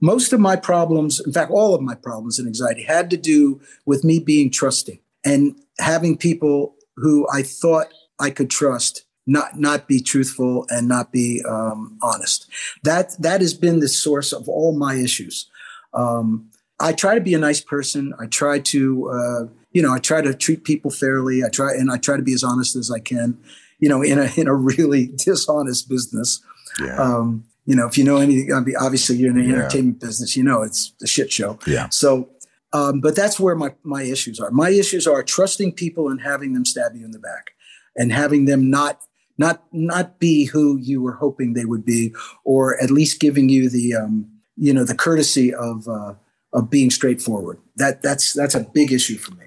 most of my problems, in fact, all of my problems and anxiety, had to do with me being trusting and having people who I thought I could trust not not be truthful and not be um, honest. That that has been the source of all my issues. Um, I try to be a nice person. I try to uh, you know I try to treat people fairly. I try and I try to be as honest as I can. You know, in a in a really [LAUGHS] dishonest business. Yeah. Um, you know, if you know anything, obviously you're in the Yeah. entertainment business. You know, it's a shit show. yeah. So, um, but that's where my my issues are. My issues are trusting people and having them stab you in the back, and having them not not not be who you were hoping they would be, or at least giving you the um, you know the courtesy of uh, of being straightforward. That that's that's a big issue for me.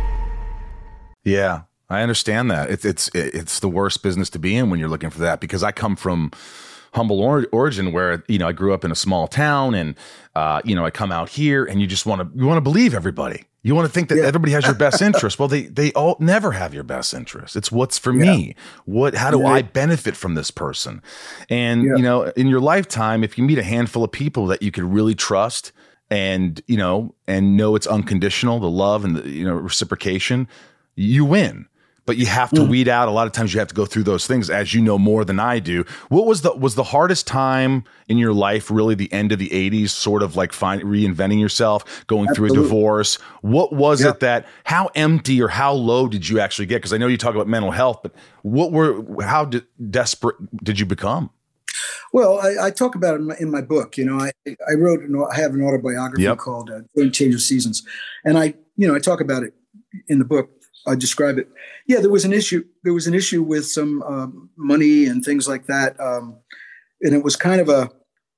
Yeah, I understand that. It's it's it's the worst business to be in when you're looking for that because I come from humble or- origin where you know I grew up in a small town and uh, you know I come out here and you just want to you want to believe everybody. You want to think that Yeah. everybody has your [LAUGHS] best interest. Well, they they all never have your best interest. It's what's for me. What how do Yeah. I benefit from this person? And Yeah. you know, in your lifetime, if you meet a handful of people that you could really trust and you know and know it's unconditional, the love and the you know reciprocation, you win. But you have to weed out. A lot of times, you have to go through those things, as you know more than I do. What was the was the hardest time in your life? Really, the end of the '80s, sort of like find reinventing yourself, going through a divorce. What was Yeah. it that? How empty or how low did you actually get? Because I know you talk about mental health, but what were how de- desperate did you become? Well, I, I talk about it in my, in my book. You know, I, I wrote, an, I have an autobiography Yep. called uh, Change of Seasons, and I, you know, I talk about it in the book. I describe it. Yeah, there was an issue. There was an issue with some um, money and things like that, um, and it was kind of a.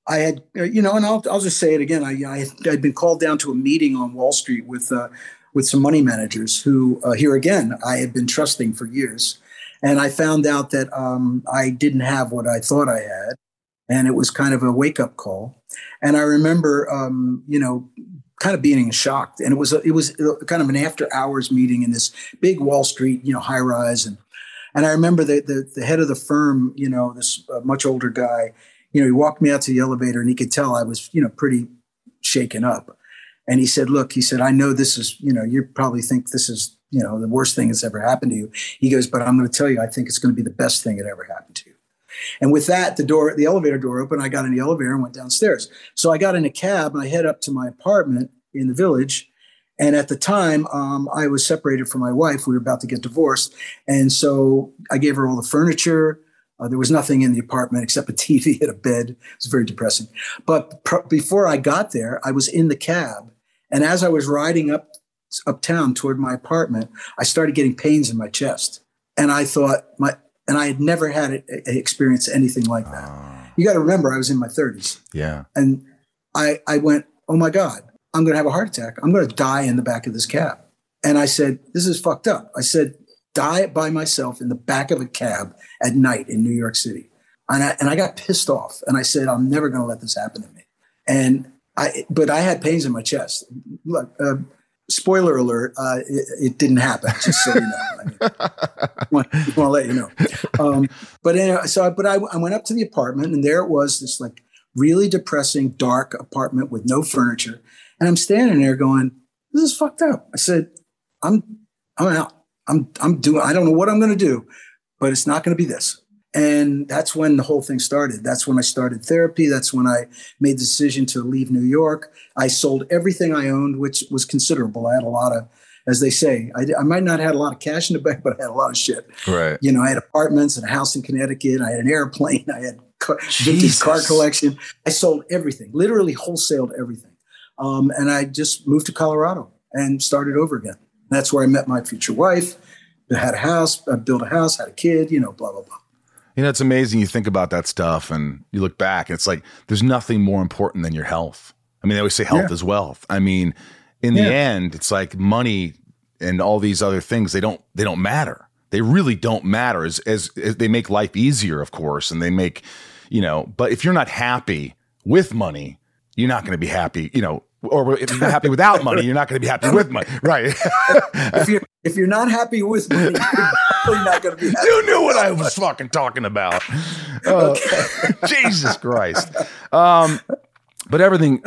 I had, you know, and I'll I'll just say it again. I I had been called down to a meeting on Wall Street with uh, with some money managers who, uh, here again, I had been trusting for years, and I found out that um, I didn't have what I thought I had and it was kind of a wake up call. And I remember, um, you know, kind of being shocked. And it was a, it was kind of an after hours meeting in this big Wall Street, you know, high rise. And and I remember the the, the head of the firm, you know, this uh, much older guy, you know, he walked me out to the elevator, and he could tell I was, you know, pretty shaken up. And he said, "Look," he said, "I know this is, you know, you probably think this is." You know, the worst thing that's ever happened to you. He goes, but I'm going to tell you, I think it's going to be the best thing that ever happened to you. And with that, the door, the elevator door opened. I got in the elevator and went downstairs. So I got in a cab and I head up to my apartment in the village. And at the time, um, I was separated from my wife. We were about to get divorced, and so I gave her all the furniture. Uh, there was nothing in the apartment except a [LAUGHS] TV and a bed. It was very depressing. But pr- before I got there, I was in the cab, and as I was riding up uptown toward my apartment, I started getting pains in my chest, and I thought my and I had never had it, experienced anything like that. You got to remember, I was in my 30s, Yeah, and I I went, oh my god, I'm going to have a heart attack. I'm going to die in the back of this cab. And I said, this is fucked up. I said, die by myself in the back of a cab at night in New York City. And I, and I got pissed off and I said, I'm never going to let this happen to me. And I, but I had pains in my chest. Look, uh, spoiler alert, uh, it, it, didn't happen. Just so you know, I, mean, I want, to let you know. Um, but anyway, so I, but I, I went up to the apartment, and there it was, this like really depressing, dark apartment with no furniture, and I'm standing there going, "This is fucked up." I said, "I'm I'm out. I'm I'm doing. I don't know what I'm going to do, but it's not going to be this." And that's when the whole thing started. That's when I started therapy. That's when I made the decision to leave New York. I sold everything I owned, which was considerable. I had a lot of, as they say, I, I might not have had a lot of cash in the bank, [LAUGHS] but I had a lot of shit. Right. You know, I had apartments and a house in Connecticut. I had an airplane. [LAUGHS] I had car, vintage car collection. I sold everything, literally wholesaled everything. Um, and I just moved to Colorado and started over again. That's where I met my future wife. I had a house, I built a house, had a kid, you know, blah, blah, blah. You know, it's amazing. You think about that stuff and you look back, it's like there's nothing more important than your health. I mean, they always say health yeah. is wealth. I mean, in yeah. the end, it's like money and all these other things, they don't they don't matter. They really don't matter as, as, as they make life easier, of course, and they make, you know, but if you're not happy with money, you're not going to be happy, you know, or if you're not happy without money, you're not going to be happy with money, right? [LAUGHS] if you're if you're not happy with money, not going to be. happy. You knew what I was [LAUGHS] fucking talking about. [LAUGHS] Uh. [LAUGHS] Jesus Christ. Um, but everything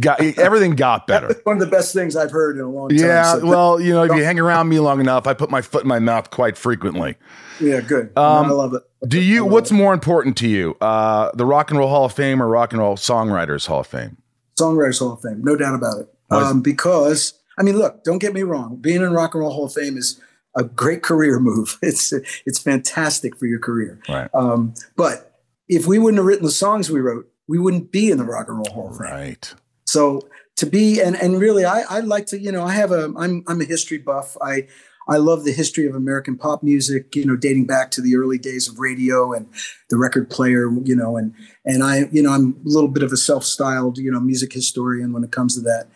got everything got better. one of the best things I've heard in a long time. Yeah, so well, you know, if you hang around me long enough, I put my foot in my mouth quite frequently. Yeah, good. Um, I love it. Do you? What's it. more important to you, uh, the Rock and Roll Hall of Fame or Rock and Roll Songwriters Hall of Fame? Songwriters Hall of Fame, no doubt about it. Um, because I mean, look, don't get me wrong. Being in Rock and Roll Hall of Fame is a great career move. [LAUGHS] It's it's fantastic for your career. Right. Um, but if we wouldn't have written the songs we wrote, we wouldn't be in the Rock and Roll Hall of Fame. Right. So to be and and really, I I like to you know I have a I'm I'm a history buff. I I love the history of American pop music, you know, dating back to the early days of radio and the record player, you know, and and I, you know, I'm a little bit of a self-styled, you know, music historian when it comes to that.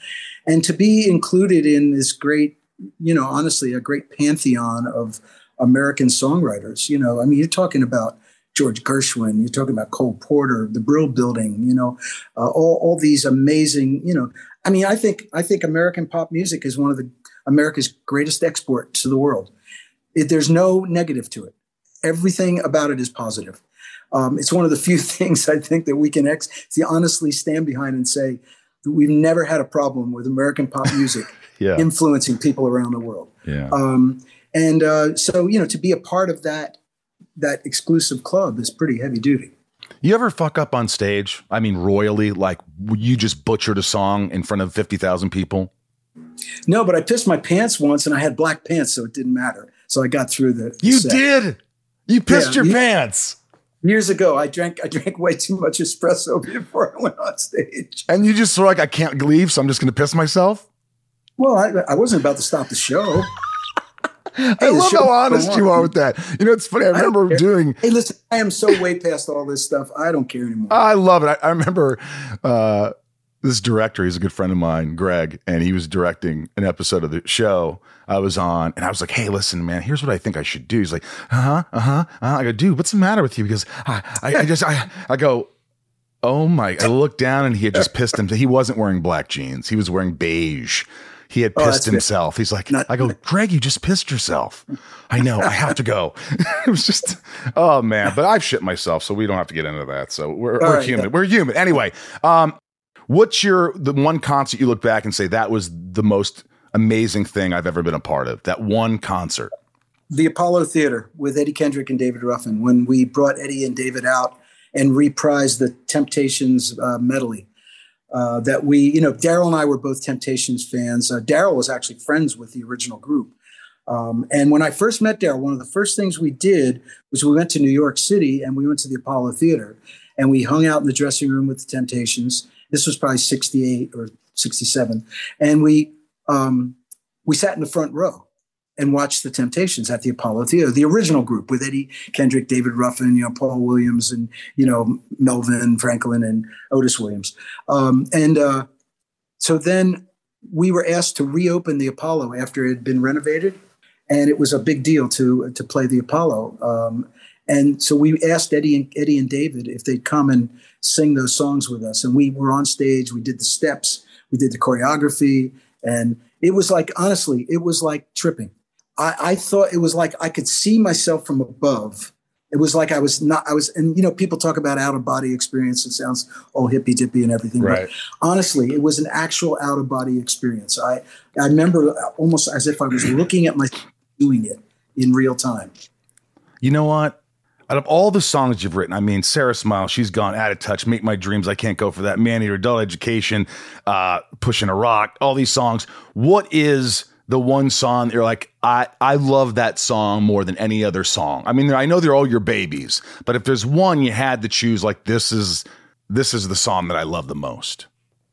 And to be included in this great, you know, honestly, a great pantheon of American songwriters, you know, I mean, you're talking about George Gershwin, you're talking about Cole Porter, the Brill Building, you know, uh, all, all these amazing, you know, I mean, I think I think American pop music is one of the America's greatest export to the world. It, there's no negative to it. Everything about it is positive. Um, it's one of the [LAUGHS] few things I think that we can ex- honestly stand behind and say that we've never had a problem with American pop music [LAUGHS] yeah. influencing people around the world. Yeah. Um, and uh, so, you know, to be a part of that that exclusive club is pretty heavy duty. You ever fuck up on stage? I mean, royally, like you just butchered a song in front of fifty thousand people. No, but I pissed my pants once, and I had black pants, so it didn't matter. So I got through the. You set. did. You pissed yeah, your pants. Years ago, I drank I drank way too much espresso [LAUGHS] before I went on stage. And you just were like, I can't leave, so I'm just going to piss myself. Well, I, I wasn't about to stop the show. [LAUGHS] Hey, I love how honest you are with that. You know, it's funny. I remember I doing. Hey, listen, I am so way past all this stuff. I don't care anymore. I love it. I, I remember uh, this director, he's a good friend of mine, Greg, and he was directing an episode of the show I was on, and I was like, "Hey, listen, man, here's what I think I should do." He's like, "Uh huh, uh huh." Uh-huh. I go, "Dude, what's the matter with you?" Because I, I, I just, I, I go, "Oh my!" I looked down, and he had just pissed him. He wasn't wearing black jeans; he was wearing beige. He had oh, pissed oh, himself. Good. He's like, Not, I go, Greg, you just pissed yourself. I know. I have to go. [LAUGHS] it was just, oh man. But I've shit myself, so we don't have to get into that. So we're, we're right, human. Yeah. We're human. Anyway, um, What's your the one concert you look back and say that was the most amazing thing I've ever been a part of? That one concert. The Apollo Theater with Eddie Kendrick and David Ruffin when we brought Eddie and David out and reprised the Temptations uh, medley. Uh, that we, you know, Daryl and I were both Temptations fans. Uh, Daryl was actually friends with the original group. Um, and when I first met Daryl, one of the first things we did was we went to New York City and we went to the Apollo Theater and we hung out in the dressing room with the Temptations this was probably 68 or 67. And we, um, we sat in the front row and watch the Temptations at the Apollo Theater, the original group with Eddie Kendrick, David Ruffin, you know, Paul Williams, and you know Melvin Franklin and Otis Williams. Um, and uh, so then we were asked to reopen the Apollo after it had been renovated, and it was a big deal to to play the Apollo. Um, and so we asked Eddie and Eddie and David if they'd come and sing those songs with us. And we were on stage. We did the steps. We did the choreography, and it was like honestly, it was like tripping. I, I thought it was like I could see myself from above. It was like I was not. I was, and you know, people talk about out of body experience. It sounds all hippy dippy and everything. Right. But honestly, it was an actual out of body experience. I I remember almost as if I was looking at myself doing it in real time. You know what? Out of all the songs you've written, I mean, Sara Smile, she's gone out of touch. Make my dreams, I can't go for that. Man Eater, Adult Education, uh, Pushing a Rock, all these songs. What is the one song you're like, I, I love that song more than any other song? I mean, I know they're all your babies, but if there's one you had to choose, like this is this is the song that I love the most.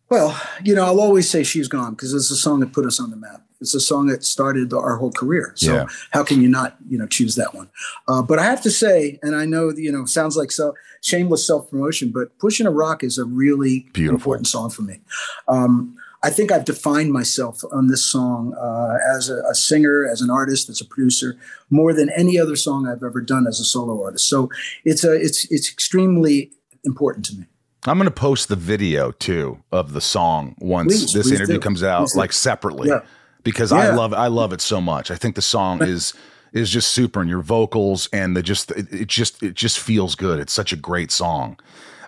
Well, you know, I'll always say "She's Gone" because it's a song that put us on the map. It's a song that started our whole career. So Yeah. how can you not, you know, choose that one? Uh, but I have to say, and I know, you know, sounds like so shameless self promotion, but "Pushing a Rock" is a really Beautiful. important song for me. Um, I think I've defined myself on this song uh, as a, a singer, as an artist, as a producer, more than any other song I've ever done as a solo artist. So it's a it's it's extremely important to me. I'm going to post the video too of the song once Please, this please interview do. comes out, Please do. like separately, Yeah. because I love I love it so much. I think the song is is just super, and your vocals and the just it, it just it just feels good. It's such a great song.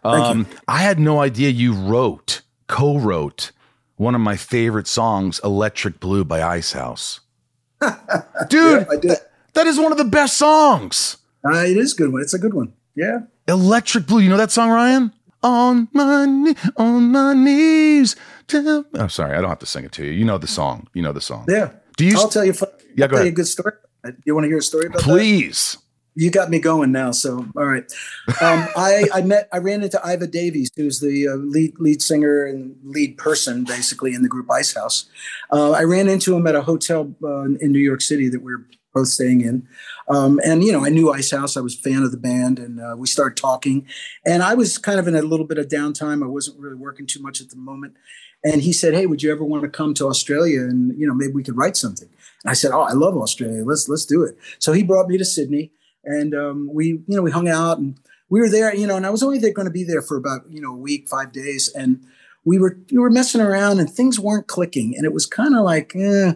Um, I had no idea you wrote co-wrote one of my favorite songs, "Electric Blue" by Icehouse. [LAUGHS] Dude, did. that is one of the best songs. Uh, it is a good one. It's a good one. Yeah. Electric Blue. You know that song, Ryan? On my knee, on my knees. Tell- Oh, sorry, I don't have to sing it to you. You know the song. You know the song. Yeah. Do you? I'll tell you. Yeah, I'll go tell ahead. you a good story. Do You want to hear a story about that? Please. You got me going now. So, all right. Um, [LAUGHS] I, I met, I ran into Iva Davies, who's the uh, lead lead singer and lead person, basically, in the group Icehouse. Uh, I ran into him at a hotel uh, in New York City that we were both staying in. Um, and, you know, I knew Icehouse. I was a fan of the band, and uh, we started talking. And I was kind of in a little bit of downtime. I wasn't really working too much at the moment. And he said, "Hey, would you ever want to come to Australia and you know maybe we could write something?" And I said, "Oh, I love Australia. Let's let's do it." So he brought me to Sydney, and um, we you know we hung out and we were there. You know, and I was only there going to be there for about you know a week, five days, and we were we were messing around and things weren't clicking, and it was kind of like, eh,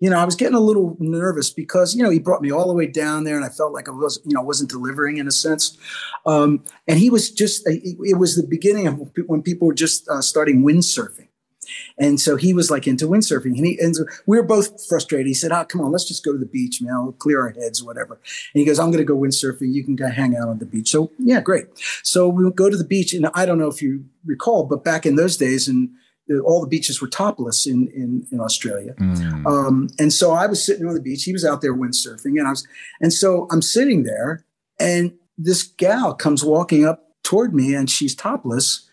you know, I was getting a little nervous because you know he brought me all the way down there, and I felt like I was you know wasn't delivering in a sense. Um, and he was just it, was the beginning of when people were just uh, starting windsurfing. And so he was like into windsurfing, and, he, and so we were both frustrated. He said, "Oh, come on, let's just go to the beach, man. We'll clear our heads, whatever." And he goes, "I'm going to go windsurfing. You can go hang out on the beach." So yeah, great. So we go to the beach, and I don't know if you recall, but back in those days, and all the beaches were topless in in, in Australia. Mm. Um, and so I was sitting on the beach. He was out there windsurfing, and I was, and so I'm sitting there, and this gal comes walking up toward me, and she's topless,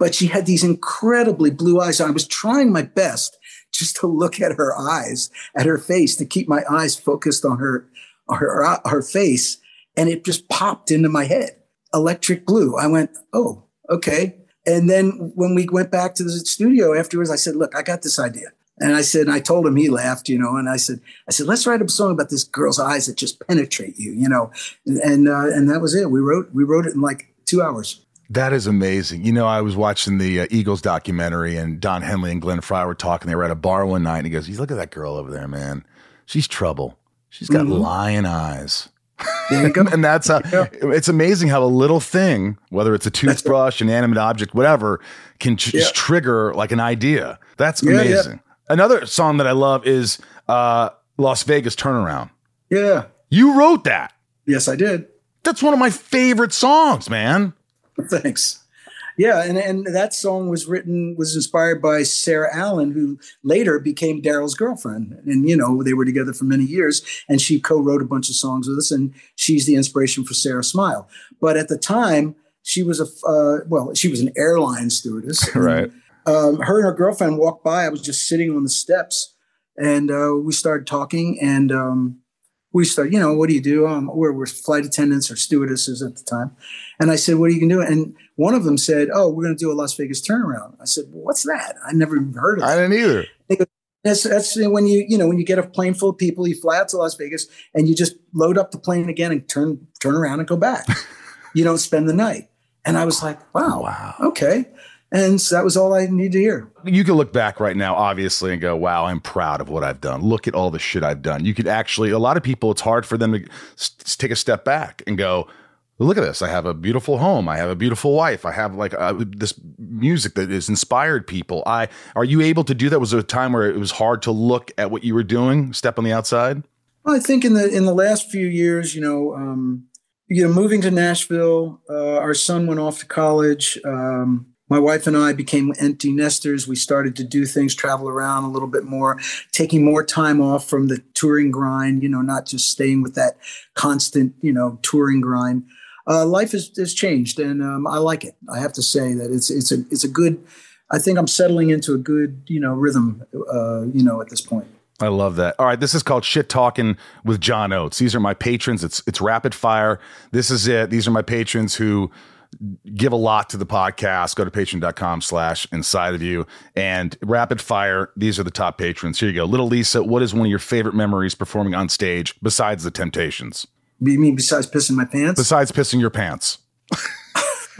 but she had these incredibly blue eyes. I was trying my best just to look at her eyes, at her face, to keep my eyes focused on her, her, her face, and it just popped into my head. Electric blue. I went, oh, okay. And then when we went back to the studio afterwards, I said, look, I got this idea. And I said, and I told him, he laughed, you know, and I said, I said, let's write a song about this girl's eyes that just penetrate you, you know, and and, uh, and that was it. We wrote we wrote it in like two hours. That is amazing. You know, I was watching the uh, Eagles documentary, and Don Henley and Glenn Frey were talking. They were at a bar one night, and he goes, "You look at that girl over there, man. She's trouble. She's got Mhm. lyin' eyes." There you [LAUGHS] go. and that's how it's amazing how a little thing, whether it's a toothbrush, an animate object, whatever, can j- just trigger like an idea. That's Yeah, yeah. amazing. Another song that I love is uh, Las Vegas Turnaround. yeah. You wrote that. Yes, I did. That's one of my favorite songs, man. [LAUGHS] Thanks. Yeah, and, and that song was written was inspired by Sara Allen, who later became Daryl's girlfriend. And you know, they were together for many years, and she co-wrote a bunch of songs with us, and she's the inspiration for Sara Smile. But at the time, she was a uh, well, she was an airline stewardess. [LAUGHS] and, Right. Um, her and her girlfriend walked by. I was just sitting on the steps, and uh, we started talking, and um, we started, you know, what do you do? Um, we're, we're flight attendants or stewardesses at the time. And I said, what are you going to do? And one of them said, oh, we're going to do a Las Vegas turnaround. I said, well, what's that? I never even heard of it. I didn't either. That's, that's when you, you know, when you get a plane full of people, you fly out to Las Vegas and you just load up the plane again and turn, turn around and go back. [LAUGHS] you don't spend the night. And I was like, wow, Wow. okay. And so that was all I needed to hear. You can look back right now, obviously, and go, wow, I'm proud of what I've done. Look at all the shit I've done. You could actually, a lot of people, it's hard for them to s- take a step back and go, look at this. I have a beautiful home. I have a beautiful wife. I have like uh, this music that has inspired people. I are you able to do that? Was there a time where it was hard to look at what you were doing, step on the outside? Well, I think in the in the last few years, you know, um, you know, moving to Nashville, uh, our son went off to college. Um, my wife and I became empty nesters. We started to do things, travel around a little bit more, taking more time off from the touring grind. You know, not just staying with that constant, you know, touring grind. Uh, life has, has changed, and um, I like it. I have to say that it's it's a it's a good. I think I'm settling into a good, you know, rhythm. Uh, you know, at this point. I love that. All right, this is called Shit Talking with John Oates. These are my patrons. It's it's rapid fire. This is it. These are my patrons who give a lot to the podcast. Go to patreon.com slash inside of you and rapid fire. These are the top patrons. Here you go. Little Lisa, what is one of your favorite memories performing on stage besides the Temptations? You mean besides pissing my pants? Besides pissing your pants. [LAUGHS]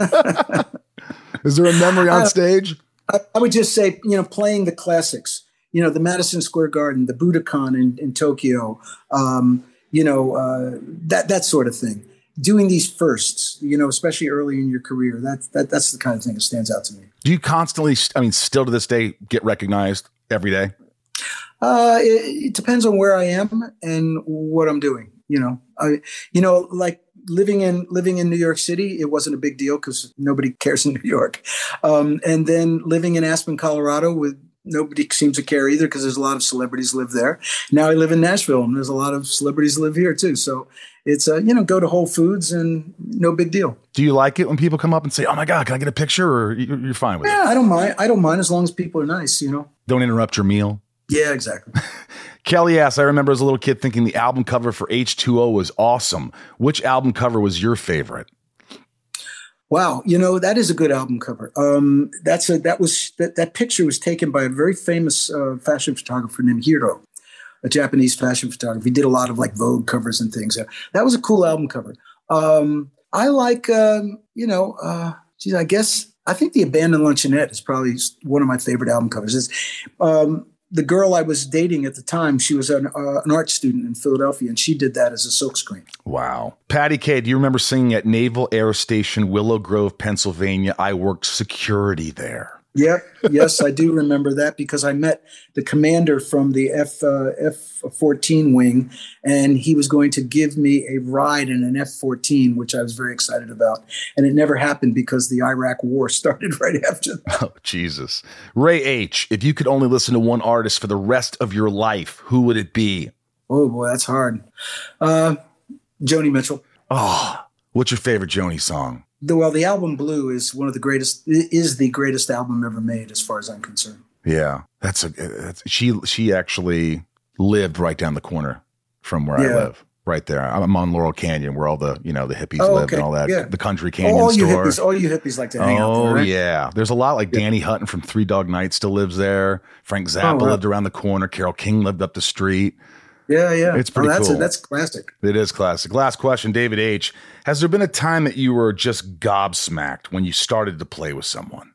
is there a memory on stage? I, I would just say, you know, playing the classics you know, the Madison Square Garden, the Budokan in, in Tokyo, um, you know, uh, that that sort of thing. Doing these firsts, you know, especially early in your career, that, that that's the kind of thing that stands out to me. Do you constantly, I mean, still to this day, get recognized every day? Uh, it, it depends on where I am and what I'm doing. You know, I, you know, like living in living in New York City, it wasn't a big deal because nobody [LAUGHS] cares in New York. Um, and then living in Aspen, Colorado, with nobody seems to care either because there's a lot of celebrities live there. Now I live in Nashville and there's a lot of celebrities live here too. So it's a, you know go to Whole Foods and no big deal. Do you like it when people come up and say, "Oh my God, can I get a picture?" Or you're fine with yeah, it? Yeah, I don't mind. I don't mind as long as people are nice. You know. Don't interrupt your meal. Yeah, exactly. [LAUGHS] Kelly asks, I remember as a little kid thinking the album cover for H2O was awesome. Which album cover was your favorite? Wow, you know that is a good album cover. Um, that's a that was that, that picture was taken by a very famous uh, fashion photographer named Hiro, a Japanese fashion photographer. He did a lot of like Vogue covers and things. Uh, that was a cool album cover. Um, I like um, you know, uh, geez, I guess I think the Abandoned Luncheonette is probably one of my favorite album covers. It's, um, the girl I was dating at the time, she was an, uh, an art student in Philadelphia, and she did that as a silkscreen. Wow. Patty K, do you remember singing at Naval Air Station, Willow Grove, Pennsylvania? I worked security there. Yep. Yes, I do remember that because I met the commander from the F uh, F fourteen wing, and he was going to give me a ride in an F fourteen, which I was very excited about. And it never happened because the Iraq War [LAUGHS] started right after. That. Oh Jesus, Ray H. If you could only listen to one artist for the rest of your life, who would it be? Oh boy, that's hard. Uh, Joni Mitchell. Oh, what's your favorite Joni song? The, well, the album Blue is one of the greatest. Is the greatest album ever made, as far as I'm concerned. Yeah, that's a that's, she. She actually lived right down the corner from where Yeah. I live. Right there, I'm on Laurel Canyon, where all the you know the hippies Oh, live okay. and all that. Yeah. The country canyon all you store. hippies, all you hippies like to hang out Oh there. Right? yeah, there's a lot like Danny Hutton from Three Dog Night still lives there. Frank oh, Zappa Oh, wow. lived around the corner. Carole King lived up the street. Yeah, yeah. It's pretty oh, that's cool. A, that's classic. It is classic. Last question, David H. Has there been a time that you were just gobsmacked when you started to play with someone?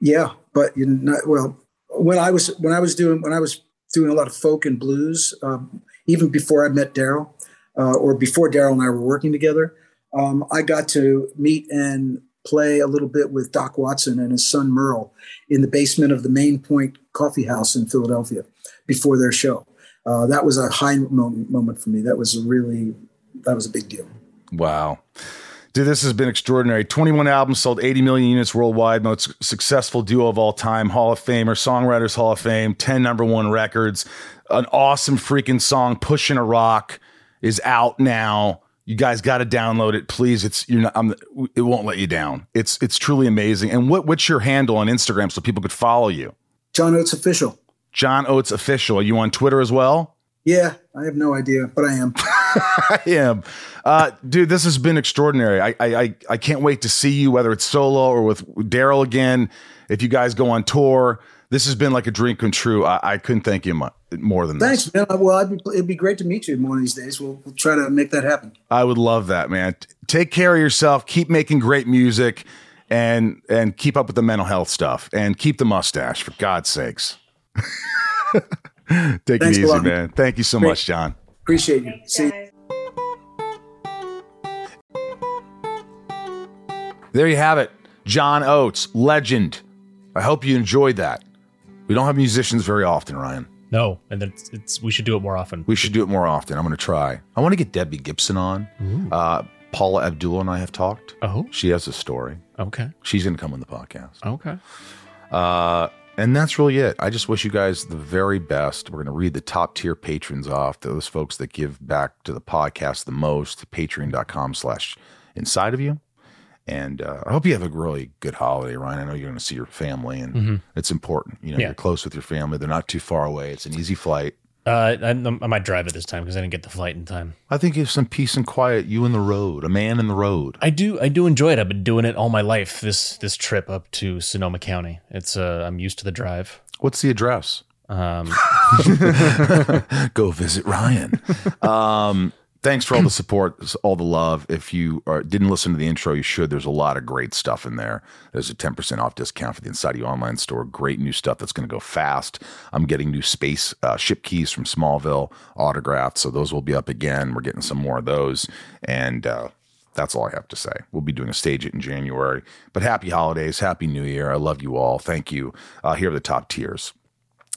Yeah, but you know, well, when I was when I was doing when I was doing a lot of folk and blues, um, even before I met Daryl, uh, or before Daryl and I were working together, um, I got to meet and play a little bit with Doc Watson and his son Merle in the basement of the Main Point Coffee House in Philadelphia before their show. Uh, that was a high moment, moment for me. That was a really that was a big deal. Wow. Dude, this has been extraordinary. 21 albums sold 80 million units worldwide, most successful duo of all time, Hall of Famer, Songwriters Hall of Fame, 10 number one records, an awesome freaking song, Pushing a Rock, is out now. You guys got to download it, please. It's you're not. I'm, it won't let you down. It's it's truly amazing. And what what's your handle on Instagram so people could follow you? John Oates official. John Oates official. Are you on Twitter as well? Yeah, I have no idea, but I am. [LAUGHS] I am. Uh, dude, this has been extraordinary. I, I I I can't wait to see you, whether it's solo or with Daryl again. If you guys go on tour, this has been like a dream come true. I, I couldn't thank you mu- more than this. Thanks, man. Well, I'd be, it'd be great to meet you one of these days. We'll, we'll try to make that happen. I would love that, man. Take care of yourself. Keep making great music. and and keep up with the mental health stuff and keep the mustache for God's sakes. [LAUGHS] Take Thanks it easy, man. Thank you so Great. much, John. Appreciate you. See. There you have it. John Oates, legend. I hope you enjoyed that. We don't have musicians very often, Ryan. No, and it's, it's we should do it more often. We should do it more often. I'm going to try. I want to get Debbie Gibson on. Uh, Paula Abdul and I have talked. Oh, She has a story. okay, She's going to come on the podcast. okay. Uh, and that's really it. I just wish you guys the very best. We're going to read the top tier patrons off, those folks that give back to the podcast the most, patreon.com slash inside of you. And uh, I hope you have a really good holiday, Ryan. I know you're going to see your family, and it's important. You know, Yeah. you're close with your family. They're not too far away. It's an easy flight. Uh, I, I might drive it this time because I didn't get the flight in time. I think you have some peace and quiet. You in the road, a man in the road. I do, I do enjoy it. I've been doing it all my life. This this trip up to Sonoma County. It's uh, I'm used to the drive. What's the address? Um, [LAUGHS] go visit Ryan. [LAUGHS] um, thanks for all the [CLEARS THROAT] support, all the love. If you are, didn't listen to the intro, you should. There's a lot of great stuff in there. There's a 10% off discount for the Inside You online store. Great new stuff that's going to go fast. I'm getting new space uh, ship keys from Smallville autographed. So those will be up again. We're getting some more of those. And, uh, that's all I have to say. We'll be doing a stage it in January. But happy holidays, happy new year. I love you all. Thank you. Uh, here are the top tiers.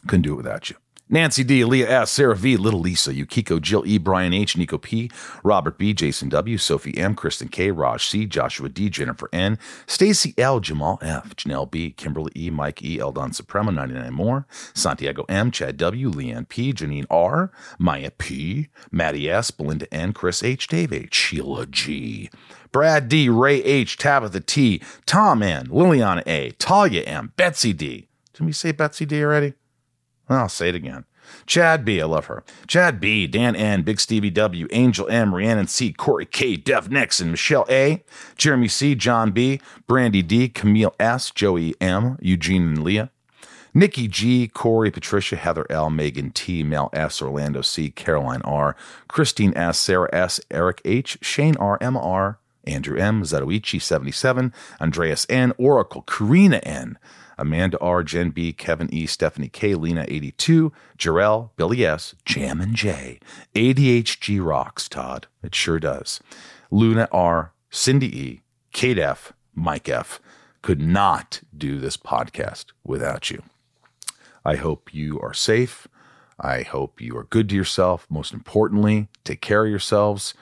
Couldn't do it without you. Nancy D, Leah S, Sarah V, Little Lisa, Yukiko, Jill E, Brian H, Nico P, Robert B, Jason W, Sophie M, Kristen K, Raj C, Joshua D, Jennifer N, Stacy L, Jamal F, Janelle B, Kimberly E, Mike E, Eldon Suprema, 99 more, Santiago M, Chad W, Leanne P, Janine R, Maya P, Maddie S, Belinda N, Chris H, Dave H, Sheila G, Brad D, Ray H, Tabitha T, Tom N, Liliana A, Talia M, Betsy D. Didn't we say Betsy D already? I'll say it again. Chad B, I love her. Chad B, Dan N, Big Stevie W, Angel M, Rhiannon C, Corey K, Dev Nixon, Michelle A, Jeremy C, John B, Brandy D, Camille S, Joey M, Eugene and Leah, Nikki G, Corey, Patricia, Heather L, Megan T, Mel S, Orlando C, Caroline R, Christine S, Sarah S, Eric H, Shane R, Emma R, Andrew M, Zatoichi 77, Andreas N, Oracle, Karina N, Amanda R, Jen B, Kevin E, Stephanie K, Lena 82, Jarell, Billy S, Jam and J, ADHG rocks, Todd. It sure does. Luna R, Cindy E, Kate F, Mike F. Could not do this podcast without you. I hope you are safe. I hope you are good to yourself. Most importantly, take care of yourselves.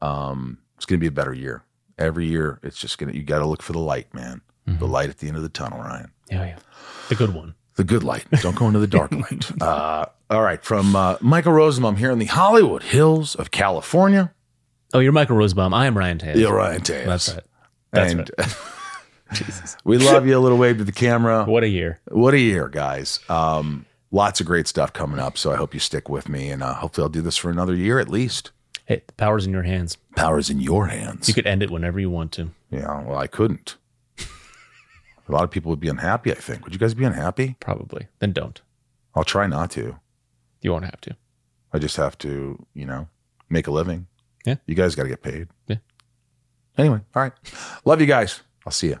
Um, it's going to be a better year. Every year, it's just going to, you got to look for the light, man. The light at the end of the tunnel, Ryan. Yeah, yeah, the good one. The good light. Don't go into the dark light. [LAUGHS] Uh, all right. From uh, Michael Rosenbaum here in the Hollywood Hills of California. Oh, you're Michael Rosenbaum. I am Ryan Taylor. You're Ryan Taylor. That's right. That's and right. [LAUGHS] we love you. A little wave to the camera. What a year. What a year, guys. Um, lots of great stuff coming up. So I hope you stick with me. And uh, hopefully I'll do this for another year at least. Hey, the power's in your hands. Power's in your hands. You could end it whenever you want to. yeah. Well, I couldn't. A lot of people would be unhappy, I think. Would you guys be unhappy? Probably. Then don't. I'll try not to. You won't have to. I just have to, you know, make a living. Yeah. You guys got to get paid. Yeah. Anyway, all right. Love you guys. I'll see you.